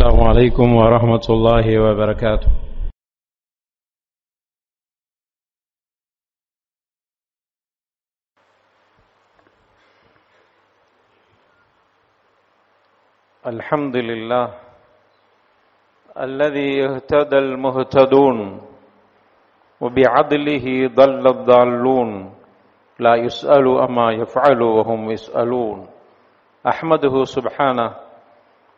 السلام عليكم ورحمة الله وبركاته. الحمد لله الذي اهتدى المهتدون وبعدله ضل الضالون. لا يسأل أما يفعل وهم يسألون. أحمده سبحانه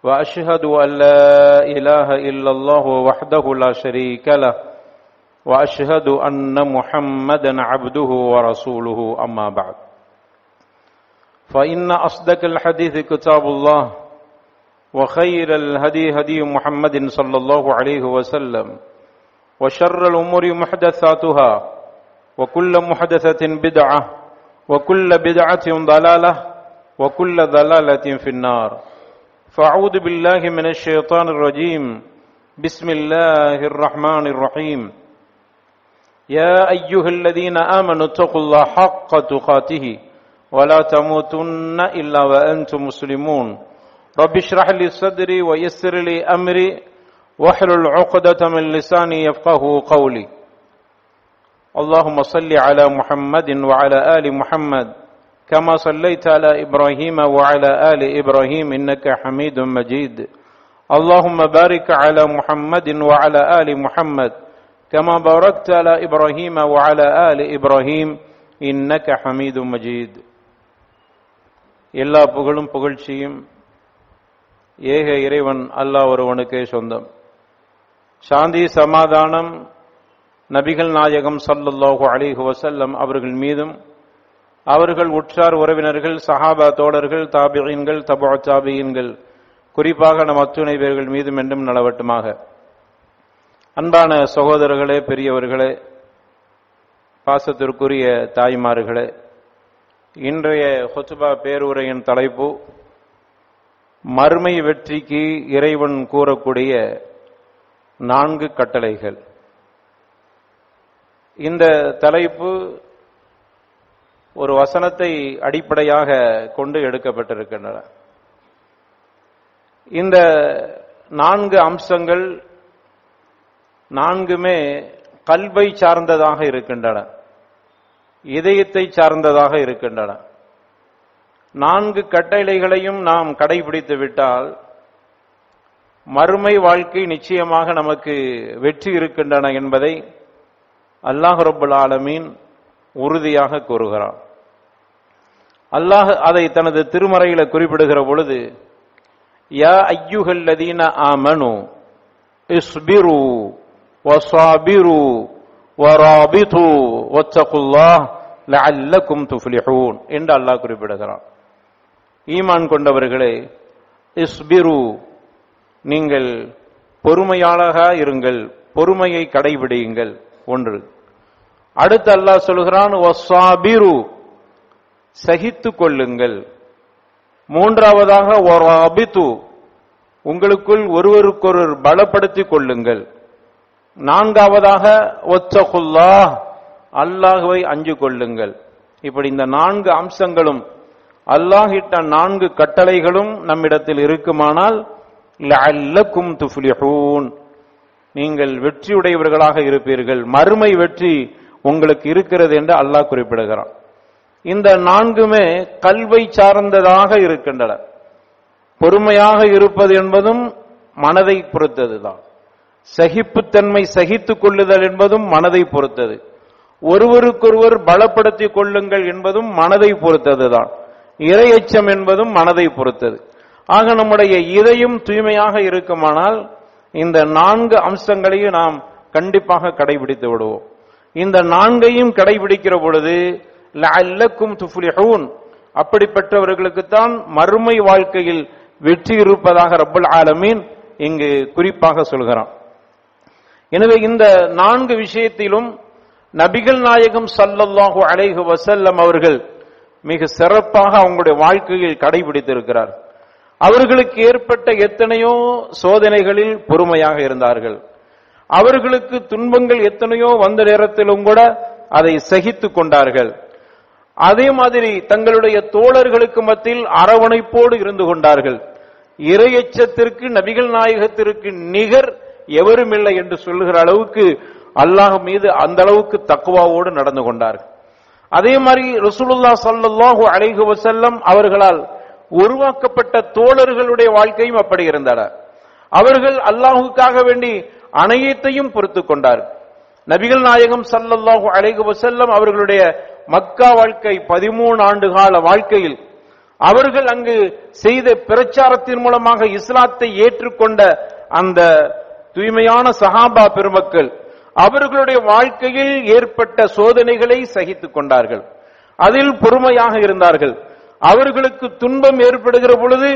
وأشهد أن لا إله إلا الله وحده لا شريك له وأشهد أن محمدا عبده ورسوله أما بعد. فإن أصدق الحديث كتاب الله وخير الهدي هدي محمد صلى الله عليه وسلم وشر الأمور محدثاتها وكل محدثة بدعة وكل بدعة ضلالة وكل ضلالة في النار. فأعوذ بالله من الشيطان الرجيم. بسم الله الرحمن الرحيم. يا أيها الذين آمنوا اتقوا الله حق تقاته ولا تموتن إلا وأنتم مسلمون. رب اشرح لي صدري ويسر لي أمري واحلل عقدة من لساني يفقه قولي. اللهم صل على محمد وعلى آل محمد كما صليت على ابراهيم وعلى ال ابراهيم انك حميد مجيد اللهم بارك على محمد وعلى ال محمد كما باركت على ابراهيم وعلى ال ابراهيم انك حميد مجيد எல்லா புகழும் புகழ்ச்சியும் ஏக இறைவன் அல்லாஹ் ஒருவனுக்கே சொந்தம் சாந்தி சமாதானம் நபிகள் நாயகம் சல்லல்லாஹு அலிஹு வசல்லம் அவர்கள் மீதும் அவர்கள் உற்றார் உறவினர்கள் சஹாபா தோழர்கள் தாபியன்கள் தபா தாபியன்கள். குறிப்பாக நம் அத்துணை பேர்கள் மீதும் என்றும் நலவட்டுமாக. அன்பான சகோதரர்களே பெரியவர்களே பாசத்திற்குரிய தாய்மார்களே இன்றைய ஹொசுபா பேருரையின் தலைப்பு மறுமை வெற்றிக்கு இறைவன் கூறக்கூடிய நான்கு கட்டளைகள். இந்த தலைப்பு ஒரு வசனத்தை அடிப்படையாக கொண்டு எடுக்கப்பட்டிருக்கின்றன. இந்த நான்கு அம்சங்கள் நான்குமே கல்வை சார்ந்ததாக இருக்கின்றன. இதயத்தை சார்ந்ததாக இருக்கின்றன. நான்கு கட்டளைகளையும் நாம் கடைபிடித்து விட்டால் மறுமை வாழ்க்கை நிச்சயமாக நமக்கு வெற்றி இருக்கின்றன என்பதை அல்லாஹ் ரபுல் ஆலமீன் உறுதியாக கூறுகிறான். அல்லாஹ் அதை தனது திருமறையில குறிப்பிடுகிற பொழுது யா ஐயுகல்லதீன ஆமனு இஸ்பிரு வசாபிரு வராபிது வத்தகுல்லாஹ் லஅல்லக்கும் துஃப்லிஹூன் என்று அல்லாஹ் குறிப்பிடுகிறான். ஈமான் கொண்டவர்களே இஸ்பிரு நீங்கள் பொறுமையாளராக இருங்கள் பொறுமையை கடைபிடியுங்கள். ஒன்று அடுத்து அல்லாஹ் சொல்கிறான் சகித்து கொள்ளுங்கள். மூன்றாவதாக அபித்து உங்களுக்குள் ஒருவருக்கொருவர் பலப்படுத்திக் கொள்ளுங்கள். நான்காவதாக ஒத்தகுல்லா அல்லாஹுவை அஞ்சு கொள்ளுங்கள். இப்படி இந்த நான்கு அம்சங்களும் அல்லாஹிட்ட நான்கு கட்டளைகளும் நம்மிடத்தில் இருக்குமானால் லஅல்லக்கும் துஃப்லிஹூன். நீங்கள் வெற்றியுடையவர்களாக இருப்பீர்கள். மறுமை வெற்றி உங்களுக்கு இருக்கிறது என்று அல்லாஹ் குறிப்பிடுகிறான். இந்த நான்குமே கல்வை சார்ந்ததாக இருக்கின்றன. பொறுமையாக இருப்பது என்பதும் மனதை பொறுத்ததுதான். சகிப்புத்தன்மை சகித்துக் கொள்ளுதல் என்பதும் மனதை பொறுத்தது. ஒருவருக்கொருவர் பலப்படுத்திக் கொள்ளுங்கள் என்பதும் மனதை பொறுத்ததுதான். இரையச்சம் என்பதும் மனதை பொறுத்தது. ஆக நம்முடைய இதயம் தூய்மையாக இருக்குமானால் இந்த நான்கு அம்சங்களையும் நாம் கண்டிப்பாக கடைபிடித்து விடுவோம். இந்த நான்கையும் கடைபிடிக்கிற பொழுது லஅல்லக்கும் துஃப்லிஹூன். அப்படிப்பட்டவர்களுக்குத்தான் மறுமை வாழ்க்கையில் வெற்றி இருப்பதாக ரப்பல் ஆலமீன் இங்கு குறிப்பாக சொல்கிறான். எனவே இந்த நான்கு விஷயத்திலும் நபிகள் நாயகம் சல்லல்லாஹு அலைஹு வசல்லம் அவர்கள் மிக சிறப்பாக அவங்களுடைய வாழ்க்கையில் கடைபிடித்திருக்கிறார். அவர்களுக்கு ஏற்பட்ட எத்தனையோ சோதனைகளில் பொறுமையாக இருந்தார்கள். அவர்களுக்கு துன்பங்கள் எத்தனையோ வந்த நேரத்திலும் கூட அதை சகித்துக் கொண்டார்கள். அதே மாதிரி தங்களுடைய தோழர்களுக்கு மத்தியில் அரவணைப்போடு இருந்து கொண்டார்கள். இறையச்சத்திற்கு நபிகள் நாயகத்திற்கு நிகர் எவரும் இல்லை என்று சொல்லுகிற அளவுக்கு அல்லாஹ் மீது அந்த அளவுக்கு தக்குவாவோடு நடந்து கொண்டார்கள் அதே மாதிரி ரசூலுல்லா சல்லாஹூ அலைஹு வசல்லம் அவர்களால் உருவாக்கப்பட்ட தோழர்களுடைய வாழ்க்கையும் அப்படி இருந்தன. அவர்கள் அல்லாஹுக்காக வேண்டி அனைத்தையும் பொறுத்துக் கொண்டார்கள் நபிகள் நாயகம் சல்லல்லாஹு அலைஹி வஸல்லம் அவர்களுடைய மக்கா வாழ்க்கை பதிமூணு ஆண்டு கால வாழ்க்கையில் அவர்கள் அங்கு செய்த பிரச்சாரத்தின் மூலமாக இஸ்லாத்தை ஏற்றுக்கொண்ட அந்த தூய்மையான சஹாபா பெருமக்கள் அவர்களுடைய வாழ்க்கையில் ஏற்பட்ட சோதனைகளை சகித்துக் கொண்டார்கள். அதில் பொறுமையாக இருந்தார்கள். அவர்களுக்கு துன்பம் ஏற்படுகிற பொழுது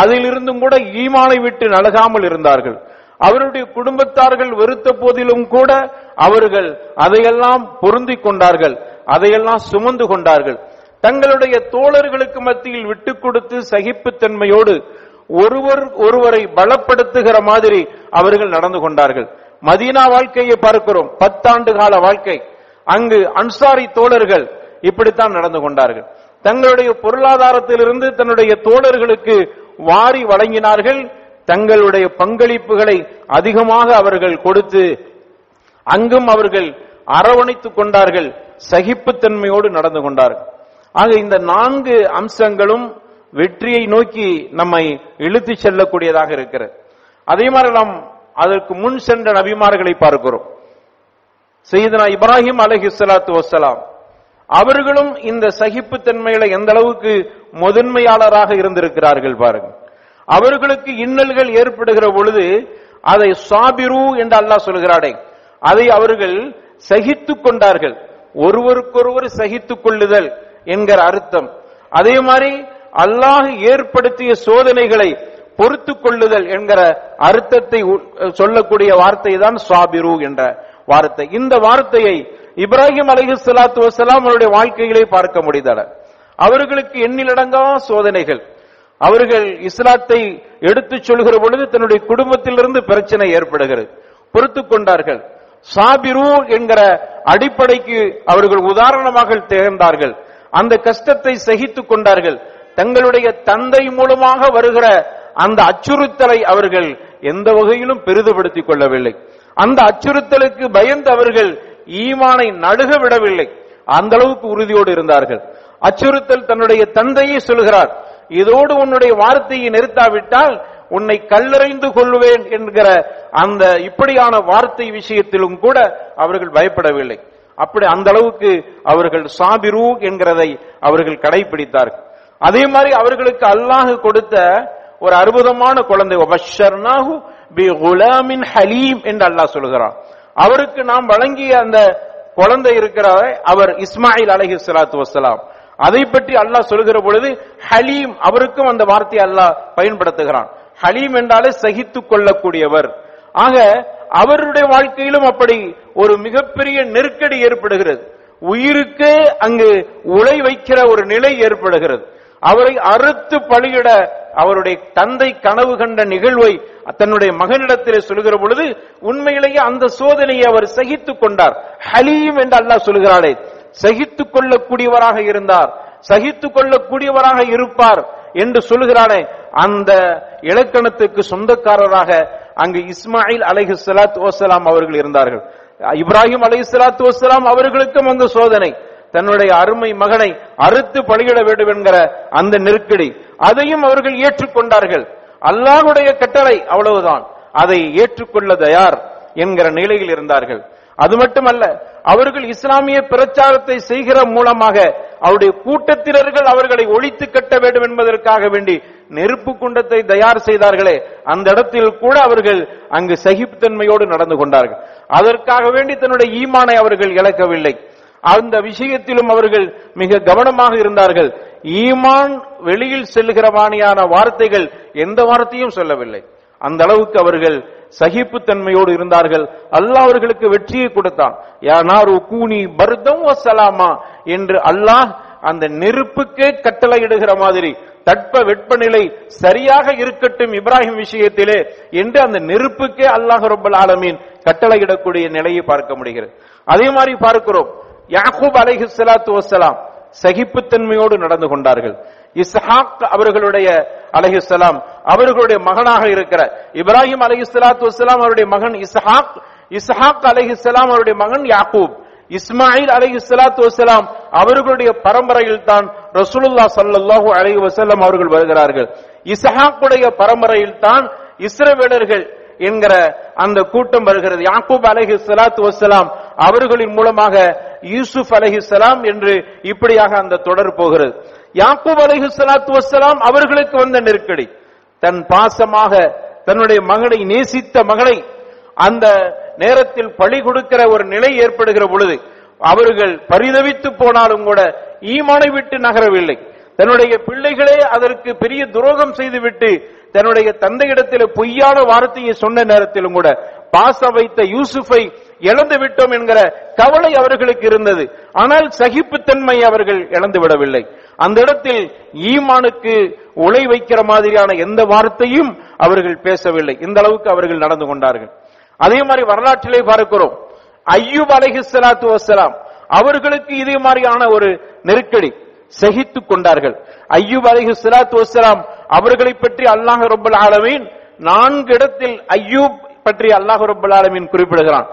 அதிலிருந்தும் கூட ஈமானை விட்டு நலகாமல் இருந்தார்கள். அவருடைய குடும்பத்தார்கள் வெறுத்த போதிலும் கூட அவர்கள் அதையெல்லாம் பொருந்திக் கொண்டார்கள் அதையெல்லாம் சுமந்து கொண்டார்கள். தங்களுடைய தோழர்களுக்கு மத்தியில் விட்டுக் கொடுத்து சகிப்புத்தன்மையோடு ஒருவர் ஒருவரை பலப்படுத்துகிற மாதிரி அவர்கள் நடந்து கொண்டார்கள். மதீனா வாழ்க்கையை பார்க்கிறோம் பத்தாண்டு கால வாழ்க்கை. அங்கு அன்சாரி தோழர்கள் இப்படித்தான் நடந்து கொண்டார்கள். தங்களுடைய பொருளாதாரத்திலிருந்து தன்னுடைய தோழர்களுக்கு வாரி வழங்கினார்கள். தங்களுடைய பங்களிப்புகளை அதிகமாக அவர்கள் கொடுத்து அங்கும் அவர்கள் அரவணைத்துக் கொண்டார்கள் சகிப்புத்தன்மையோடு நடந்து கொண்டார்கள். ஆக இந்த நான்கு அம்சங்களும் வெற்றியை நோக்கி நம்மை இழுத்து செல்லக்கூடியதாக இருக்கிறது. அதே மாதிரி நாம் அதற்கு முன் சென்ற நபிமார்களை பார்க்கிறோம். செய்தனா இப்ராஹிம் அலஹி சலாத்து வசலாம் அவர்களும் இந்த சகிப்புத்தன்மையில எந்த அளவுக்கு முதன்மையாளராக இருந்திருக்கிறார்கள் பாருங்கள் அவர்களுக்கு இன்னல்கள் ஏற்படுகிற பொழுது அதை சாபிரு என்று அல்லாஹ் சொல்கிறாடே. அதை அவர்கள் சகித்துக் கொண்டார்கள். ஒருவருக்கொருவர் சகித்துக் கொள்ளுதல் என்கிற அர்த்தம். அதே மாதிரி அல்லாஹ் ஏற்படுத்திய சோதனைகளை பொறுத்து கொள்ளுதல் என்கிற அர்த்தத்தை சொல்லக்கூடிய வார்த்தை தான் சாபிரு என்ற வார்த்தை. இந்த வார்த்தையை இப்ராஹிம் அலஹி சலாத்து வசலாம் அவருடைய வாழ்க்கையிலே பார்க்க முடிந்தன. அவர்களுக்கு எண்ணிலடங்கா சோதனைகள். அவர்கள் இஸ்லாத்தை எடுத்துச் சொல்கிற பொழுது தன்னுடைய குடும்பத்திலிருந்து பிரச்சனை ஏற்படுகிறது. பொறுத்து கொண்டார்கள். சாபிரு என்கிற அடிப்படைக்கு அவர்கள் உதாரணமாக திகழ்ந்தார்கள். அந்த கஷ்டத்தை சகித்துக் கொண்டார்கள். தங்களுடைய தந்தை மூலமாக வருகிற அந்த அச்சுறுத்தலை அவர்கள் எந்த வகையிலும் பெரிதுபடுத்திக் கொள்ளவில்லை. அந்த அச்சுறுத்தலுக்கு பயந்து அவர்கள் ஈமானை நடுக விடவில்லை. அந்த அளவுக்கு உறுதியோடு இருந்தார்கள். அச்சுறுத்தல் தன்னுடைய தந்தையை சொல்கிறார். இதோடு உன்னுடைய வார்த்தையை நிறுத்தாவிட்டால் உன்னை கல்லறைந்து கொள்வேன் என்கிற அந்த இப்படியான வார்த்தை விஷயத்திலும் கூட அவர்கள் பயப்படவில்லை. அப்படி அந்த அளவுக்கு அவர்கள் சாபிரு என்கிறதை அவர்கள் கடைபிடித்தார்கள். அதே மாதிரி அவர்களுக்கு அல்லாஹ் கொடுத்த ஒரு அற்புதமான குழந்தை ஒபஷர்னாஹு பி குலாமின் ஹலீம் என்று அல்லாஹ் சொல்கிறான். அவருக்கு நாம் வழங்கிய அந்த குழந்தை இருக்கிறாரே அவர் இஸ்மாயில் அலஹி சலாத்து வசலாம் அதை பற்றி அல்லாஹ் சொல்கிற பொழுது ஹலீம் அவருக்கும் அந்த வார்த்தையை அல்லாஹ் பயன்படுத்துகிறான். ஹலீம் என்றாலே சகித்துக் கொள்ளக்கூடியவர். ஆக அவருடைய வாழ்க்கையிலும் அப்படி ஒரு மிகப்பெரிய நெருக்கடி ஏற்படுகிறது. உயிருக்கு அங்கு உலை வைக்கிற ஒரு நிலை ஏற்படுகிறது. அவரை அறுத்து பலியிட அவருடைய தந்தை கனவு கண்ட நிகழ்வை தன்னுடைய மகனிடத்திலே சொல்கிற பொழுது உண்மையிலேயே அந்த சோதனையை அவர் சகித்துக் கொண்டார். ஹலீம் என்று அல்லாஹ் சொல்கிறாளே சகித்துக் கொள்ளக்கூடியவராக இருந்தார். சகித்துக் கொள்ளக்கூடியவராக இருப்பார் என்று சொல்லுகிறானே. அந்த இலக்கணத்துக்கு சொந்தக்காரராக அங்கு இஸ்மாயில் அலஹி சலாத்து வசலாம் அவர்கள் இருந்தார்கள். இப்ராஹிம் அலஹி சலாத்து வசலாம் அவர்களுக்கும் அந்த சோதனை. தன்னுடைய அருமை மகனை அறுத்து பலியிட வேண்டும் என்கிற அந்த நெருக்கடி. அதையும் அவர்கள் ஏற்றுக்கொண்டார்கள். அல்லாஹுடைய கட்டளை அவ்வளவுதான். அதை ஏற்றுக்கொள்ள தயார் என்கிற நிலையில் இருந்தார்கள். அது மட்டுமல்ல அவர்கள் இஸ்லாமிய பிரச்சாரத்தை செய்கிற மூலமாக அவருடைய கூட்டத்தினர்கள் அவர்களை ஒழித்து கட்ட வேண்டும் என்பதற்காக வேண்டி நெருப்பு குண்டத்தை தயார் செய்தார்களே அந்த இடத்தில் கூட அவர்கள் அங்கு சகிப்புத்தன்மையோடு நடந்து கொண்டார்கள். அதற்காக வேண்டி தன்னுடைய ஈமானை அவர்கள் இழக்கவில்லை. அந்த விஷயத்திலும் அவர்கள் மிக கவனமாக இருந்தார்கள். ஈமான் வெளியில் செல்கிறவானியான வார்த்தைகள் எந்த வார்த்தையும் சொல்லவில்லை. அந்த அளவுக்கு அவர்கள் சகிப்புத்தன்மையோடு இருந்தார்கள். அல்லாஹ் அவர்களுக்கு வெற்றியை கொடுத்தான். யானாரு கூனி பர்தம் வசலாமா என்று அல்லாஹ் அந்த நெருப்புக்கே கட்டளையிடுகிற மாதிரி தட்ப வெப்பநிலை சரியாக இருக்கட்டும் இப்ராஹிம் விஷயத்திலே என்று அந்த நெருப்புக்கே அல்லாஹ் ரபுல் ஆலமீன் கட்டளையிடக்கூடிய நிலையை பார்க்க முடிகிறது. அதே மாதிரி பார்க்கிறோம். யாகூப் அலைஹி சலாத்து வசலாம் சகிப்புத்தன்மையோடு நடந்து கொண்டார்கள். இஸ்ஹாக் அவர்களுடைய அலஹிஸ்லாம் அவர்களுடைய மகனாக இருக்கிற இப்ராஹிம் அலஹிஸ்லாத்து வலாம் அவருடைய மகன் இஸ்ஹாக் இஸ்ஹாக் அலஹிஸ்லாம் அவருடைய மகன் யாக்கூப் இஸ்மாயில் அலைஹிஸ்ஸலாத்து வசலாம் அவர்களுடைய பரம்பரையில் தான் ரசூலுல்லா சல்லாஹூ அலஹி வசல்லாம் அவர்கள் வருகிறார்கள். இஸ்ஹாக்குடைய பரம்பரையில் தான் இஸ்ரவேலர்கள் என்கிற அந்த கூட்டம் வருகிறது. யாக்கூப் அலஹி சலாத்து வசலாம் அவர்களின் மூலமாக யூசுப் அலஹி சலாம் என்று இப்படியாக அந்த தொடர் போகிறது. யாக்கூப் அலைஹி சலாத்து வசலாம் அவர்களுக்கு வந்த நெருக்கடி. தன் பாசமாக தன்னுடைய மகனை நேசித்த மகனை அந்த நேரத்தில் பழி கொடுக்கிற ஒரு நிலை ஏற்படுகிற பொழுது அவர்கள் பரிதவித்து போனாலும் கூட ஈமானை விட்டு நகரவில்லை. தன்னுடைய பிள்ளைகளே அதற்கு பெரிய துரோகம் செய்துவிட்டு தன்னுடைய தந்தையிடத்தில் பொய்யான வார்த்தையை சொன்ன நேரத்திலும் கூட பாச வைத்த யூசுஃபை இழந்து விட்டோம் என்கிற கவலை அவர்களுக்கு இருந்தது. ஆனால் சகிப்புத்தன்மை அவர்கள் இழந்து விடவில்லை. அந்த இடத்தில் ஈமானுக்கு உலை வைக்கிற மாதிரியான எந்த வார்த்தையும் அவர்கள் பேசவில்லை. இந்த அளவுக்கு அவர்கள் நடந்து கொண்டார்கள். அதே மாதிரி வரலாற்றிலே பார்க்கிறோம். ஐயூப் அலைஹி ஸலாத்து வஸ்ஸலாம் அவர்களுக்கு இதே மாதிரியான ஒரு நெருக்கடி சகித்துக் கொண்டார்கள். ஐயூப் அலைஹி சலாத்து வசலாம் அவர்களை பற்றி அல்லாஹ் ரபுல் ஆலமீன் நான்கு இடத்தில் ஐயூப் பற்றி அல்லாஹ் ரபுல் ஆலமீன் குறிப்பிடுகிறான்.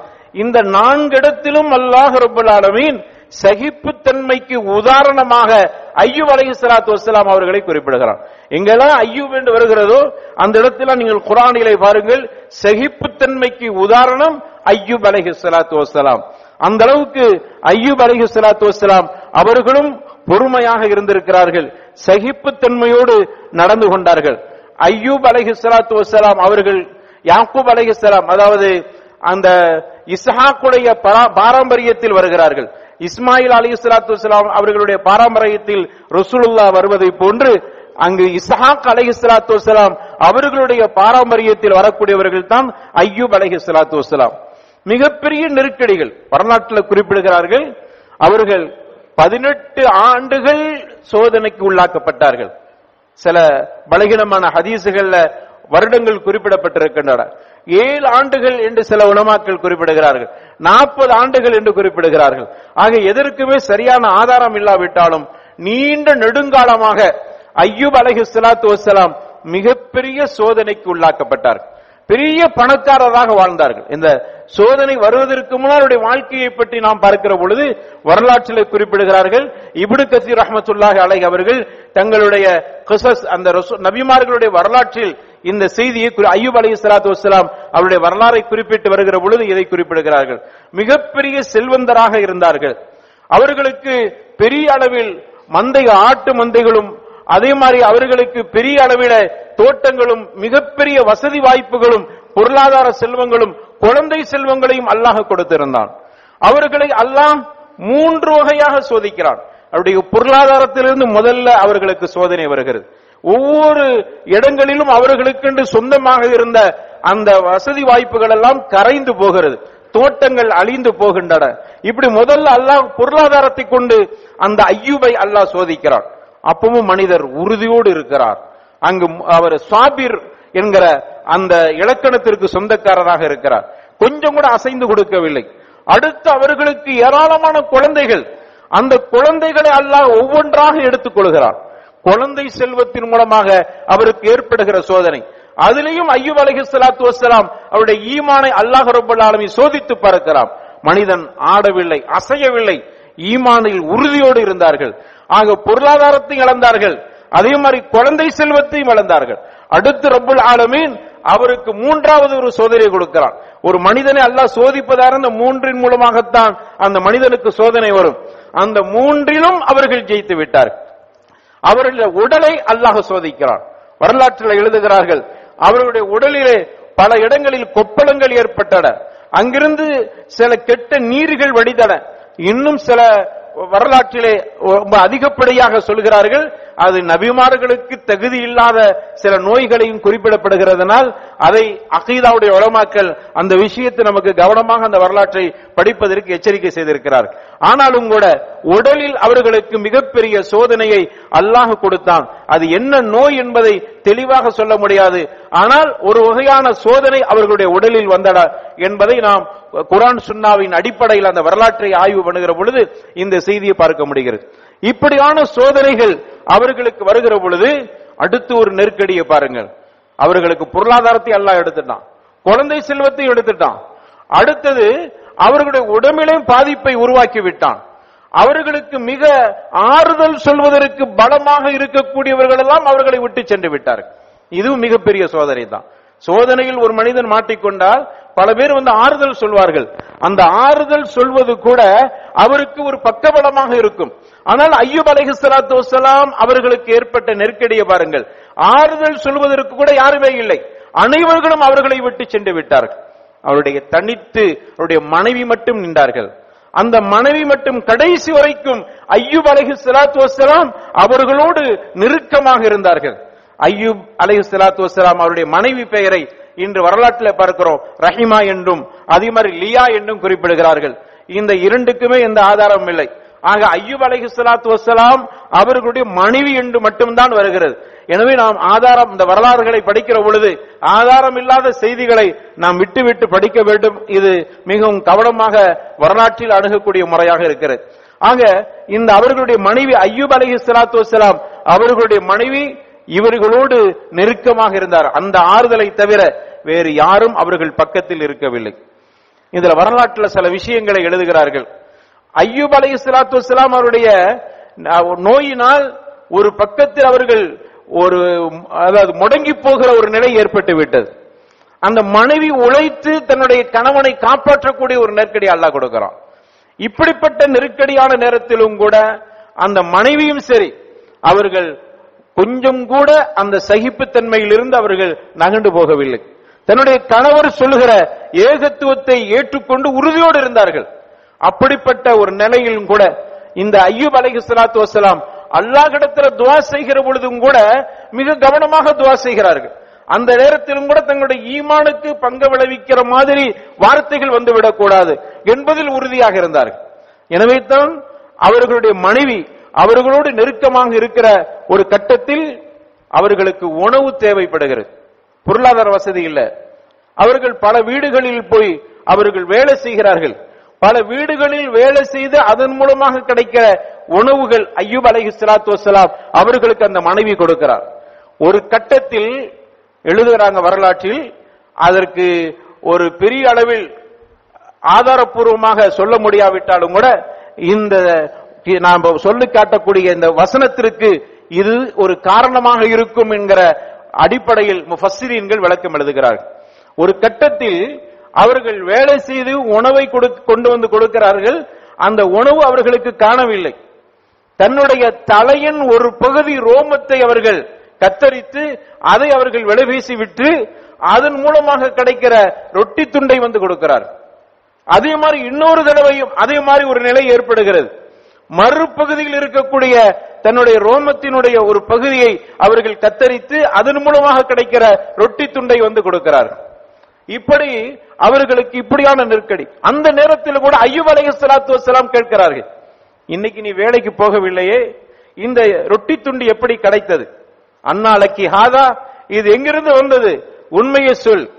இந்த நான்கு இடத்திலும் அல்லாஹ் ரபுல் ஆலமீன் சகிப்புத்தன்மைக்கு உதாரணமாக ஐயூப் அலஹி சலாத்து வசலாம் அவர்களை குறிப்பிடுகிறான் எங்கெல்லாம் ஐயூப் என்று வருகிறதோ அந்த இடத்துல நீங்கள் குரானிலே பாருங்கள் சகிப்புத்தன்மைக்கு உதாரணம் ஐயூப் அலஹி சலாத்து வசலாம் அந்த அளவுக்கு ஐயூப் அலஹி சலாத்து வசலாம் அவர்களும் பொறுமையாக இருந்திருக்கிறார்கள் சகிப்புத்தன்மையோடு நடந்து கொண்டார்கள். ஐயூப் அலஹி சலாத்து வசலாம் அவர்கள் யாக்கூப் அலஹி அதாவது அந்த இஸ்ஹாக்குடைய பரா- பாரம்பரியத்தில் வருகிறார்கள். இஸ்மாயில் அலி இஸ்லாத்து இஸ்லாம் அவர்களுடைய பாரம்பரியத்தில் ரசூலுல்லா வருவதை போன்று அங்கு இஸ்ஹாக் அலைஹி இஸ்லாத்து வஸ்ஸலாம் அவர்களுடைய பாரம்பரியத்தில் வரக்கூடியவர்கள் தான் ஐயூப் அலைஹி இஸ்லாத்து வஸ்ஸலாம். மிகப்பெரிய நெருக்கடிகள் வரலாற்றில் குறிப்பிடுகிறார்கள். அவர்கள் பதினெட்டு ஆண்டுகள் சோதனைக்கு உள்ளாக்கப்பட்டார்கள். சில பலகீனமான ஹதீசுகள்ல வருடங்கள் குறிப்பிடப்பட்டிருக்கின்றன. ஏழு ஆண்டுகள் என்று சில உணமாக்கள் குறிப்பிடுகிறார்கள். நாற்பது ஆண்டுகள் என்று குறிப்பிடுகிறார்கள். ஆக எதற்குமே சரியான ஆதாரம் இல்லாவிட்டாலும் நீண்ட நெடுங்காலமாக ஐயூப் அலஹி சலாத்து வசலாம் மிகப்பெரிய சோதனைக்கு உள்ளாக்கப்பட்டார். பெரிய பணக்காரராக வாழ்ந்தார்கள். இந்த சோதனை வருவதற்கு முன்னால் அவருடைய வாழ்க்கையை பற்றி நாம் பார்க்கிற பொழுது வரலாற்றில் குறிப்பிடுகிறார்கள். இபுடு கசீர் ரஹ்மத்துல்லாஹி அலை அவர்கள் தங்களுடைய கிசஸ் அந்த நபிமார்களுடைய வரலாற்றில் இந்த செய்தியை குறி- அய்யூப் அலைஹி ஸலாத்து வஸ்ஸலாம் அவருடைய வரலாறை குறிப்பிட்டு வருகிற பொழுது இதை குறிப்பிடுகிறார்கள். மிகப்பெரிய செல்வந்தராக இருந்தார்கள். அவர்களுக்கு பெரிய அளவில் மந்தை ஆட்டு மந்தைகளும் அதே மாதிரி அவர்களுக்கு பெரிய அளவில தோட்டங்களும் மிகப்பெரிய வசதி வாய்ப்புகளும் பொருளாதார செல்வங்களும் குழந்தை செல்வங்களையும் அல்லாஹ் கொடுத்திருந்தான். அவர்களை அல்லாஹ் மூன்று வகையாக சோதிக்கிறான். அவருடைய பொருளாதாரத்திலிருந்து முதல்ல அவர்களுக்கு சோதனை வருகிறது. ஒவ்வொரு இடங்களிலும் அவர்களுக்கென்று சொந்தமாக இருந்த அந்த வசதி வாய்ப்புகள் எல்லாம் கரைந்து போகிறது. தோட்டங்கள் அழிந்து போகின்றன. இப்படி முதல்ல அல்லாஹ் பொருளாதாரத்தை கொண்டு அந்த ஐயூபை அல்லாஹ் சோதிக்கிறான். அப்பவும் மனிதர் உறுதியோடு இருக்கிறார். அங்கு அவர் சாபிர் என்கிற அந்த இலக்கணத்திற்கு சொந்தக்காரராக இருக்கிறார். கொஞ்சம் கூட அசைந்து கொடுக்கவில்லை. அடுத்து அவர்களுக்கு ஏராளமான குழந்தைகள். அந்த குழந்தைகளை அல்லாஹ் ஒவ்வொன்றாக எடுத்துக் கொள்கிறார். குழந்தை செல்வத்தின் மூலமாக அவருக்கு ஏற்படுகிற சோதனை. அதிலேயும் ஐயூப் அலஹி சலாத்து வசலாம் அவருடைய ஈமானை அல்லாஹ் ரப்பல் சோதித்து பார்க்கிறார் மனிதன் ஆடவில்லை அசையவில்லை. ஈமானில் உறுதியோடு இருந்தார்கள். ஆக பொருளாதாரத்தை இழந்தார்கள். அதே மாதிரி குழந்தை செல்வத்தையும் இழந்தார்கள். அடுத்து ரப்புல் ஆலமீன் அவருக்கு மூன்றாவது ஒரு சோதனை கொடுக்கிறான். ஒரு மனிதனை அல்லாஹ் சோதிப்பதாக அந்த மூன்றின் மூலமாகத்தான் அந்த மனிதனுக்கு சோதனை வரும். அந்த மூன்றிலும் அவர்கள் ஜெயித்து விட்டார்கள் அவருடைய உடலை அல்லாஹ் சோதிக்கிறான். வரலாற்றில் எழுதுகிறார்கள் அவருடைய உடலிலே பல இடங்களில் கொப்பளங்கள் ஏற்பட்டன. அங்கிருந்து சில கெட்ட நீர்கள் வடிதன இன்னும் சில வரலாற்றிலே ரொம்ப அதிகப்படியாக சொல்கிறார்கள். அது நபிமார்களுக்கு தகுதி இல்லாத சில நோய்களையும் குறிப்பிடப்படுகிறதுனால் அதை அகீதாவுடைய உளமாக்கல் அந்த விஷயத்தை நமக்கு கவனமாக அந்த வரலாற்றை படிப்பதற்கு எச்சரிக்கை செய்திருக்கிறார் ஆனாலும் கூட உடலில் அவர்களுக்கு மிகப்பெரிய சோதனையை அல்லாஹ் கொடுத்தான். அது என்ன நோய் என்பதை தெளிவாக சொல்ல முடியாது. ஆனால் ஒரு வகையான சோதனை அவர்களுடைய உடலில் வந்தடா என்பதை நாம் குரான் சுன்னாவின் அடிப்படையில் அந்த வரலாற்றை ஆய்வு பண்ணுகிற பொழுது இந்த செய்தியை பார்க்க முடிகிறது. இப்படியான சோதனைகள் அவர்களுக்கு வருகிற பொழுது அடுத்து ஒரு நெருக்கடியை பாருங்கள். அவர்களுக்கு பொருளாதாரத்தை எல்லாம் எடுத்துட்டான். குழந்தை செல்வத்தை எடுத்துட்டான். அடுத்தது அவர்களுடைய உடம்பிலும் பாதிப்பை உருவாக்கி விட்டான் அவர்களுக்கு மிக ஆறுதல் சொல்வதற்கு பலமாக இருக்கக்கூடியவர்கள் எல்லாம் அவர்களை விட்டு சென்று விட்டார்கள். இதுவும் மிகப்பெரிய சோதனை தான் சோதனையில் ஒரு மனிதன் மாட்டிக்கொண்டால் பல பேர் வந்து ஆறுதல் சொல்வார்கள். அந்த ஆறுதல் சொல்வது கூட அவருக்கு ஒரு பக்கபலமாக இருக்கும். ஆனால் ஐயூப் அலஹி சலாத்து வசலாம் அவர்களுக்கு ஏற்பட்ட நெருக்கடியை பாருங்கள். ஆறுதல் சொல்வதற்கு கூட யாருமே இல்லை. அனைவர்களும் அவர்களை விட்டு சென்று விட்டார்கள். அவருடைய தனித்து அவருடைய மனைவி மட்டும் நின்றார்கள். அந்த மனைவி மட்டும் கடைசி வரைக்கும் ஐயூப் அலைஹி ஸலாத்து வசலாம் அவர்களோடு நெருக்கமாக இருந்தார்கள். ஐயூப் அலைஹி ஸலாத்து வசலாம் அவருடைய மனைவி பெயரை இன்று வரலாற்றில் பார்க்கிறோம். ரஹிமா என்றும் அதே மாதிரி லியா என்றும் குறிப்பிடுகிறார்கள். இந்த இரண்டுக்குமே எந்த ஆதாரமும் இல்லை. ஆக ஐயூப் அலஹி சலாத்து வசலாம் அவர்களுடைய மனைவி என்று மட்டும்தான் வருகிறது. எனவே நாம் ஆதாரம் இந்த வரலாறுகளை படிக்கிற பொழுது ஆதாரம் இல்லாத செய்திகளை நாம் விட்டு விட்டு படிக்க வேண்டும். இது மிகவும் கவனமாக வரலாற்றில் அணுகக்கூடிய முறையாக இருக்கிறது. ஆக இந்த அவர்களுடைய மனைவி ஐயூப் அலஹி சலாத்து வசலாம் அவர்களுடைய மனைவி இவர்களோடு நெருக்கமாக இருந்தார். அந்த ஆறுதலை தவிர வேறு யாரும் அவர்கள் பக்கத்தில் இருக்கவில்லை. இதுல வரலாற்றுல சில விஷயங்களை எழுதுகிறார்கள். ஐயூப் அலை சலாத்து வலாம் அவருடைய நோயினால் ஒரு பக்கத்தில் அவர்கள் ஒரு அதாவது முடங்கி போகிற ஒரு நிலை ஏற்பட்டு விட்டது. அந்த மனைவி உழைத்து தன்னுடைய கணவனை காப்பாற்றக்கூடிய ஒரு நெருக்கடி அல்லாஹ் கொடுக்கிறான். இப்படிப்பட்ட நெருக்கடியான நேரத்திலும் கூட அந்த மனைவியும் சரி அவர்கள் கொஞ்சம் கூட அந்த சகிப்புத்தன்மையிலிருந்து அவர்கள் நகண்டு போகவில்லை. தன்னுடைய கணவர் சொல்லுகிற ஏகத்துவத்தை ஏற்றுக்கொண்டு உறுதியோடு இருந்தார்கள். அப்படிப்பட்ட ஒரு நிலையிலும் கூட இந்த ஐயூப் அலைஹி வசலாம் அல்லாஹ் இடத்துல துவா செய்கிற பொழுதும் கூட மிக கவனமாக துவா செய்கிறார்கள். அந்த நேரத்திலும் கூட தங்களுடைய ஈமானுக்கு பங்கு விளைவிக்கிற மாதிரி வார்த்தைகள் வந்துவிடக் கூடாது என்பதில் உறுதியாக இருந்தார்கள். எனவே தான் அவர்களுடைய மனைவி அவர்களோடு நெருக்கமாக இருக்கிற ஒரு கட்டத்தில் அவர்களுக்கு உணவு தேவைப்படுகிறது. பொருளாதார வசதி இல்ல. அவர்கள் பல வீடுகளில் போய் அவர்கள் வேலை செய்கிறார்கள். பல வீடுகளில் வேலை செய்து அதன் மூலமாக கிடைக்கிற உணவுகள் ஐயூப் அலஹி சலாத்து வசலாம் அவர்களுக்கு அந்த மனைவி கொடுக்கிறார். ஒரு கட்டத்தில் எழுதுகிறாங்க வரலாற்றில் அதற்கு ஒரு பெரிய அளவில் ஆதாரப்பூர்வமாக சொல்ல முடியாவிட்டாலும் கூட இந்த நாம் சொல்லி காட்டக்கூடிய இந்த வசனத்திற்கு இது ஒரு காரணமாக இருக்கும் என்கிற அடிப்படையில் முஃபஸ்ஸிரீன்கள் விளக்கம் எழுதுகிறார்கள். ஒரு கட்டத்தில் அவர்கள் வேலை செய்து உணவை கொண்டு வந்து கொடுக்கிறார்கள். அந்த உணவு அவர்களுக்கு காணவில்லை. தன்னுடைய தலையின் ஒரு பகுதி ரோமத்தை அவர்கள் கத்தரித்து அதை அவர்கள் விலைபேசி விட்டு அதன் மூலமாக கிடைக்கிற ரொட்டி துண்டை வந்து கொடுக்கிறார். அதே மாதிரி இன்னொரு தடவையும் அதே மாதிரி ஒரு நிலை ஏற்படுகிறது. மறுபகுதியில் இருக்கக்கூடிய தன்னுடைய ரோமத்தினுடைய ஒரு பகுதியை அவர்கள் கத்தரித்து அதன் மூலமாக கிடைக்கிற ரொட்டி துண்டை வந்து கொடுக்கிறார். இப்படி அவர்களுக்கு இப்படியான நெருக்கடி. அந்த நேரத்தில் கூட ஐயூப் அலைஹி ஸலாத்து கேட்கிறார்கள். இன்னைக்கு நீ வேலைக்கு போகவில்லையே? இந்த ரொட்டி துண்டு எப்படி கிடைத்தது? அன்னாலக்கி ஹாதா இது எங்கிருந்து வந்தது? உண்மையை சொல்.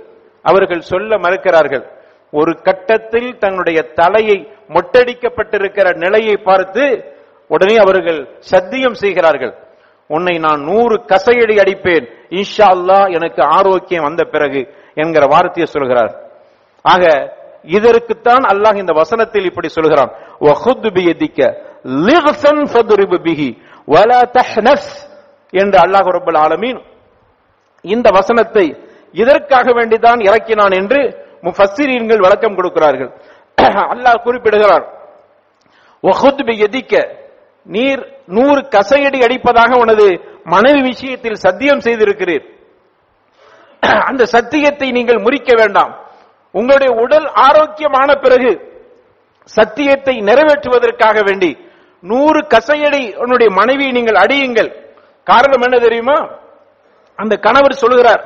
அவர்கள் சொல்ல மறுக்கிறார்கள். ஒரு கட்டத்தில் தன்னுடைய தலையை மொட்டடிக்கப்பட்டிருக்கிற நிலையை பார்த்து உடனே அவர்கள் சத்தியம் செய்கிறார்கள். உன்னை நான் நூறு கசையடி அடிப்பேன். இன்ஷா அல்லாஹ் எனக்கு ஆரோக்கியம் வந்த பிறகு என்கிற வார்த்தையை சொல்கிறார். ஆக இதற்குத்தான் அல்லாஹ் இந்த வசனத்தில் இப்படி சொல்கிறான். பிஹி என்று அல்லாஹ் ரபுல் ஆலமீன் இந்த வசனத்தை இதற்காக வேண்டிதான் இறக்கினான் என்று முஃபஸ்ஸிரீன்கள் விளக்கம் கொடுக்கிறார்கள். அல்லாஹ் குறிப்பிடுகிறார். வஹுத் பியதிக்க நீர் நூறு கசையடி அடிப்பதாக உனது மனைவி விஷயத்தில் சத்தியம் செய்திருக்கிறீர். அந்த சத்தியத்தை நீங்கள் முறிக்க வேண்டாம். உங்களுடைய உடல் ஆரோக்கியமான பிறகு சத்தியத்தை நிறைவேற்றுவதற்காக வேண்டி நூறு கசையடி உன்னுடைய மனைவியை நீங்கள் அடியுங்கள். காரணம் என்ன தெரியுமா? அந்த கணவர் சொல்லுகிறார்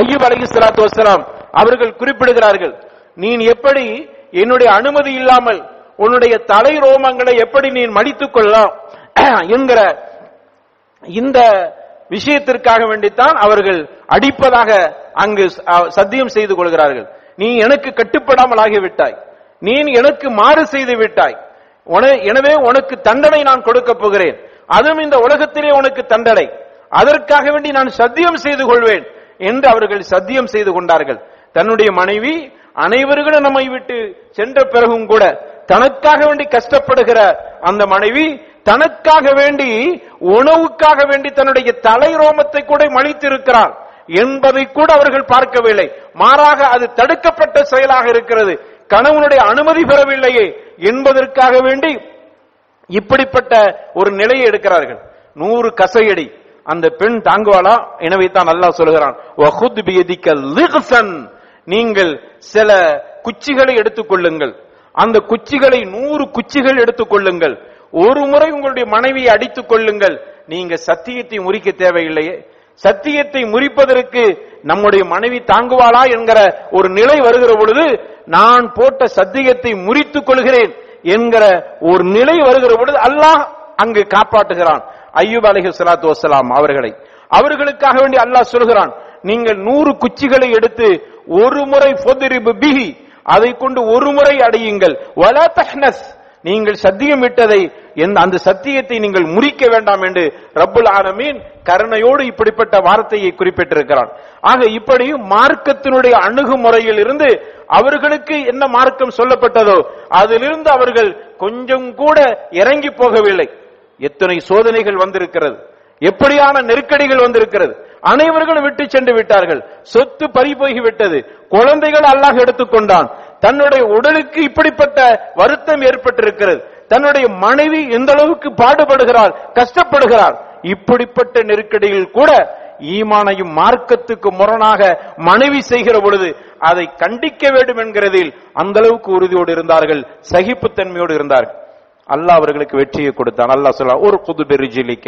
ஐயூப் அலகி சலாத்து வசலாம் அவர்கள் குறிப்பிடுகிறார்கள் நீ எப்படி என்னுடைய அனுமதி இல்லாமல் உன்னுடைய தலை ரோமங்களை எப்படி நீ மடித்துக் கொள்ளலாம்? என்கிற இந்த விஷயத்திற்காக வேண்டித்தான் அவர்கள் அடிப்பதாக அங்கு சத்தியம் செய்து கொள்கிறார்கள். நீ எனக்கு கட்டுப்படாமல் ஆகிவிட்டாய் நீ எனக்கு மாறு செய்து விட்டாய். உன- எனவே உனக்கு தண்டனை நான் கொடுக்க போகிறேன். அதுவும் இந்த உலகத்திலே உனக்கு தண்டனை. அதற்காக வேண்டி நான் சத்தியம் செய்து கொள்வேன் என்று அவர்கள் சத்தியம் செய்து கொண்டார்கள். தன்னுடைய மனைவி அனைவர்களும் நம்மை விட்டு சென்ற பிறகும் கூட தனக்காக வேண்டி கஷ்டப்படுகிற அந்த மனைவி தனக்காக வேண்டி உணவுக்காக வேண்டி தன்னுடைய தலை ரோமத்தை கூட மழித்திருக்கிறார் என்பதை கூட அவர்கள் பார்க்கவில்லை. மாறாக அது தடுக்கப்பட்ட செயலாக இருக்கிறது. கணவனுடைய அனுமதி பெறவில்லையே என்பதற்காக வேண்டி இப்படிப்பட்ட ஒரு நிலையை எடுக்கிறார்கள். நூறு கசையடி. அந்த பெண் தாங்குவாளா? எனவே தான் அல்லாஹ் சொல்கிறான் நீங்கள் சில குச்சிகளை எடுத்துக் கொள்ளுங்கள். அந்த குச்சிகளை நூறு குச்சிகள் எடுத்துக் கொள்ளுங்கள். ஒரு முறை உங்களுடைய மனைவியை அடித்துக் கொள்ளுங்கள். நீங்க சத்தியத்தை முறிக்க தேவையில்லையே. சத்தியத்தை முறிப்பதற்கு நம்முடைய மனைவி தாங்குவாளா என்கிற ஒரு நிலை வருகிற பொழுது நான் போட்ட சத்தியத்தை முறித்துக் கொள்கிறேன் என்கிற ஒரு நிலை வருகிற பொழுது அல்லாஹ் அங்கு காப்பாற்றுகிறான். ஐயூப் அலஹி சலாத்து வசலாம் அவர்களை. அவர்களுக்காக வேண்டி அல்லாஹ் சொல்கிறான் நீங்கள் நூறு குச்சிகளை எடுத்து ஒரு முறை ஃபொத்ரிபு பிஹி அதை கொண்டு ஒரு முறை அடையுங்கள். வலா தஹ்னஸ். நீங்கள் சத்தியம் விட்டதை அந்த சத்தியத்தை நீங்கள் முறிக்க வேண்டாம் என்று ரப்புல் ஆலமீன் கருணையோடு இப்படிப்பட்ட வார்த்தையை குறிப்பிட்டிருக்கிறான் ஆக இப்படி மார்க்கத்தினுடைய அணுகுமுறையில் இருந்து அவர்களுக்கு என்ன மார்க்கம் சொல்லப்பட்டதோ அதிலிருந்து அவர்கள் கொஞ்சம் கூட இறங்கி போகவில்லை. எத்தனை சோதனைகள் வந்திருக்கிறது. எப்படியான நெருக்கடிகள் வந்திருக்கிறது. அனைவர்களும் விட்டு சென்று விட்டார்கள். சொத்து பறி போய்விட்டது குழந்தைகள் அல்லாஹ் எடுத்துக்கொண்டான் தன்னுடைய உடலுக்கு இப்படிப்பட்ட வருத்தம் ஏற்பட்டிருக்கிறது. தன்னுடைய மனைவி எந்த அளவுக்கு பாடுபடுகிறாள் கஷ்டப்படுகிறார் இப்படிப்பட்ட நெருக்கடியில் கூட ஈமானையும் மார்க்கத்துக்கு முரணாக மனைவி செய்கிற பொழுது அதை கண்டிக்க வேண்டும் என்கிறதில் அந்த அளவுக்கு உறுதியோடு இருந்தார்கள் சகிப்புத்தன்மையோடு இருந்தார்கள். அல்லாஹ் அவர்களுக்கு வெற்றியை கொடுத்தான். அல்லாஹ் சொல்ல ஒரு புது பெருஜிலிக்க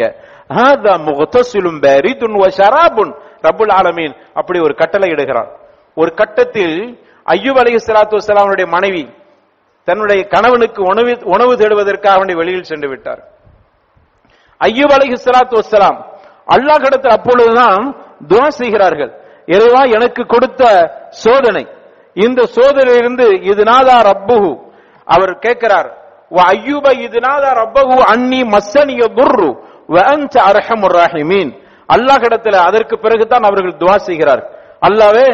ஹாதா முகத்தசிலும் பாரிதுன் வ ஷராபுன். ரப்புல் ஆலமீன் அப்படி ஒரு கட்டளை இடுகிறான் ஒரு கட்டத்தில் ஐயூப் அலி சலாத்து அவனுடைய மனைவி தன்னுடைய கணவனுக்கு உணவு உணவு தேடுவதற்காக அவனை வெளியில் சென்று விட்டார். ஐயூப் அலைஹி சலாத்து வஸலாம் அல்லாஹ் கடத்தில் அப்பொழுதுதான் துவா செய்கிறார்கள். இறைவா எனக்கு கொடுத்த சோதனை. இந்த சோதனையிலிருந்து இது நாதா ரப்புஹு. அவர் கேட்கிறார் ஐயூப இது நாதா அன்னி மஸ்ஸனிய துர்ரு வ அன்த அர்ஹமுர் ராஹிமீன். அல்லாஹ் கடத்தில் அதற்கு பிறகுதான் அவர்கள் துவா செய்கிறார் அல்லாவே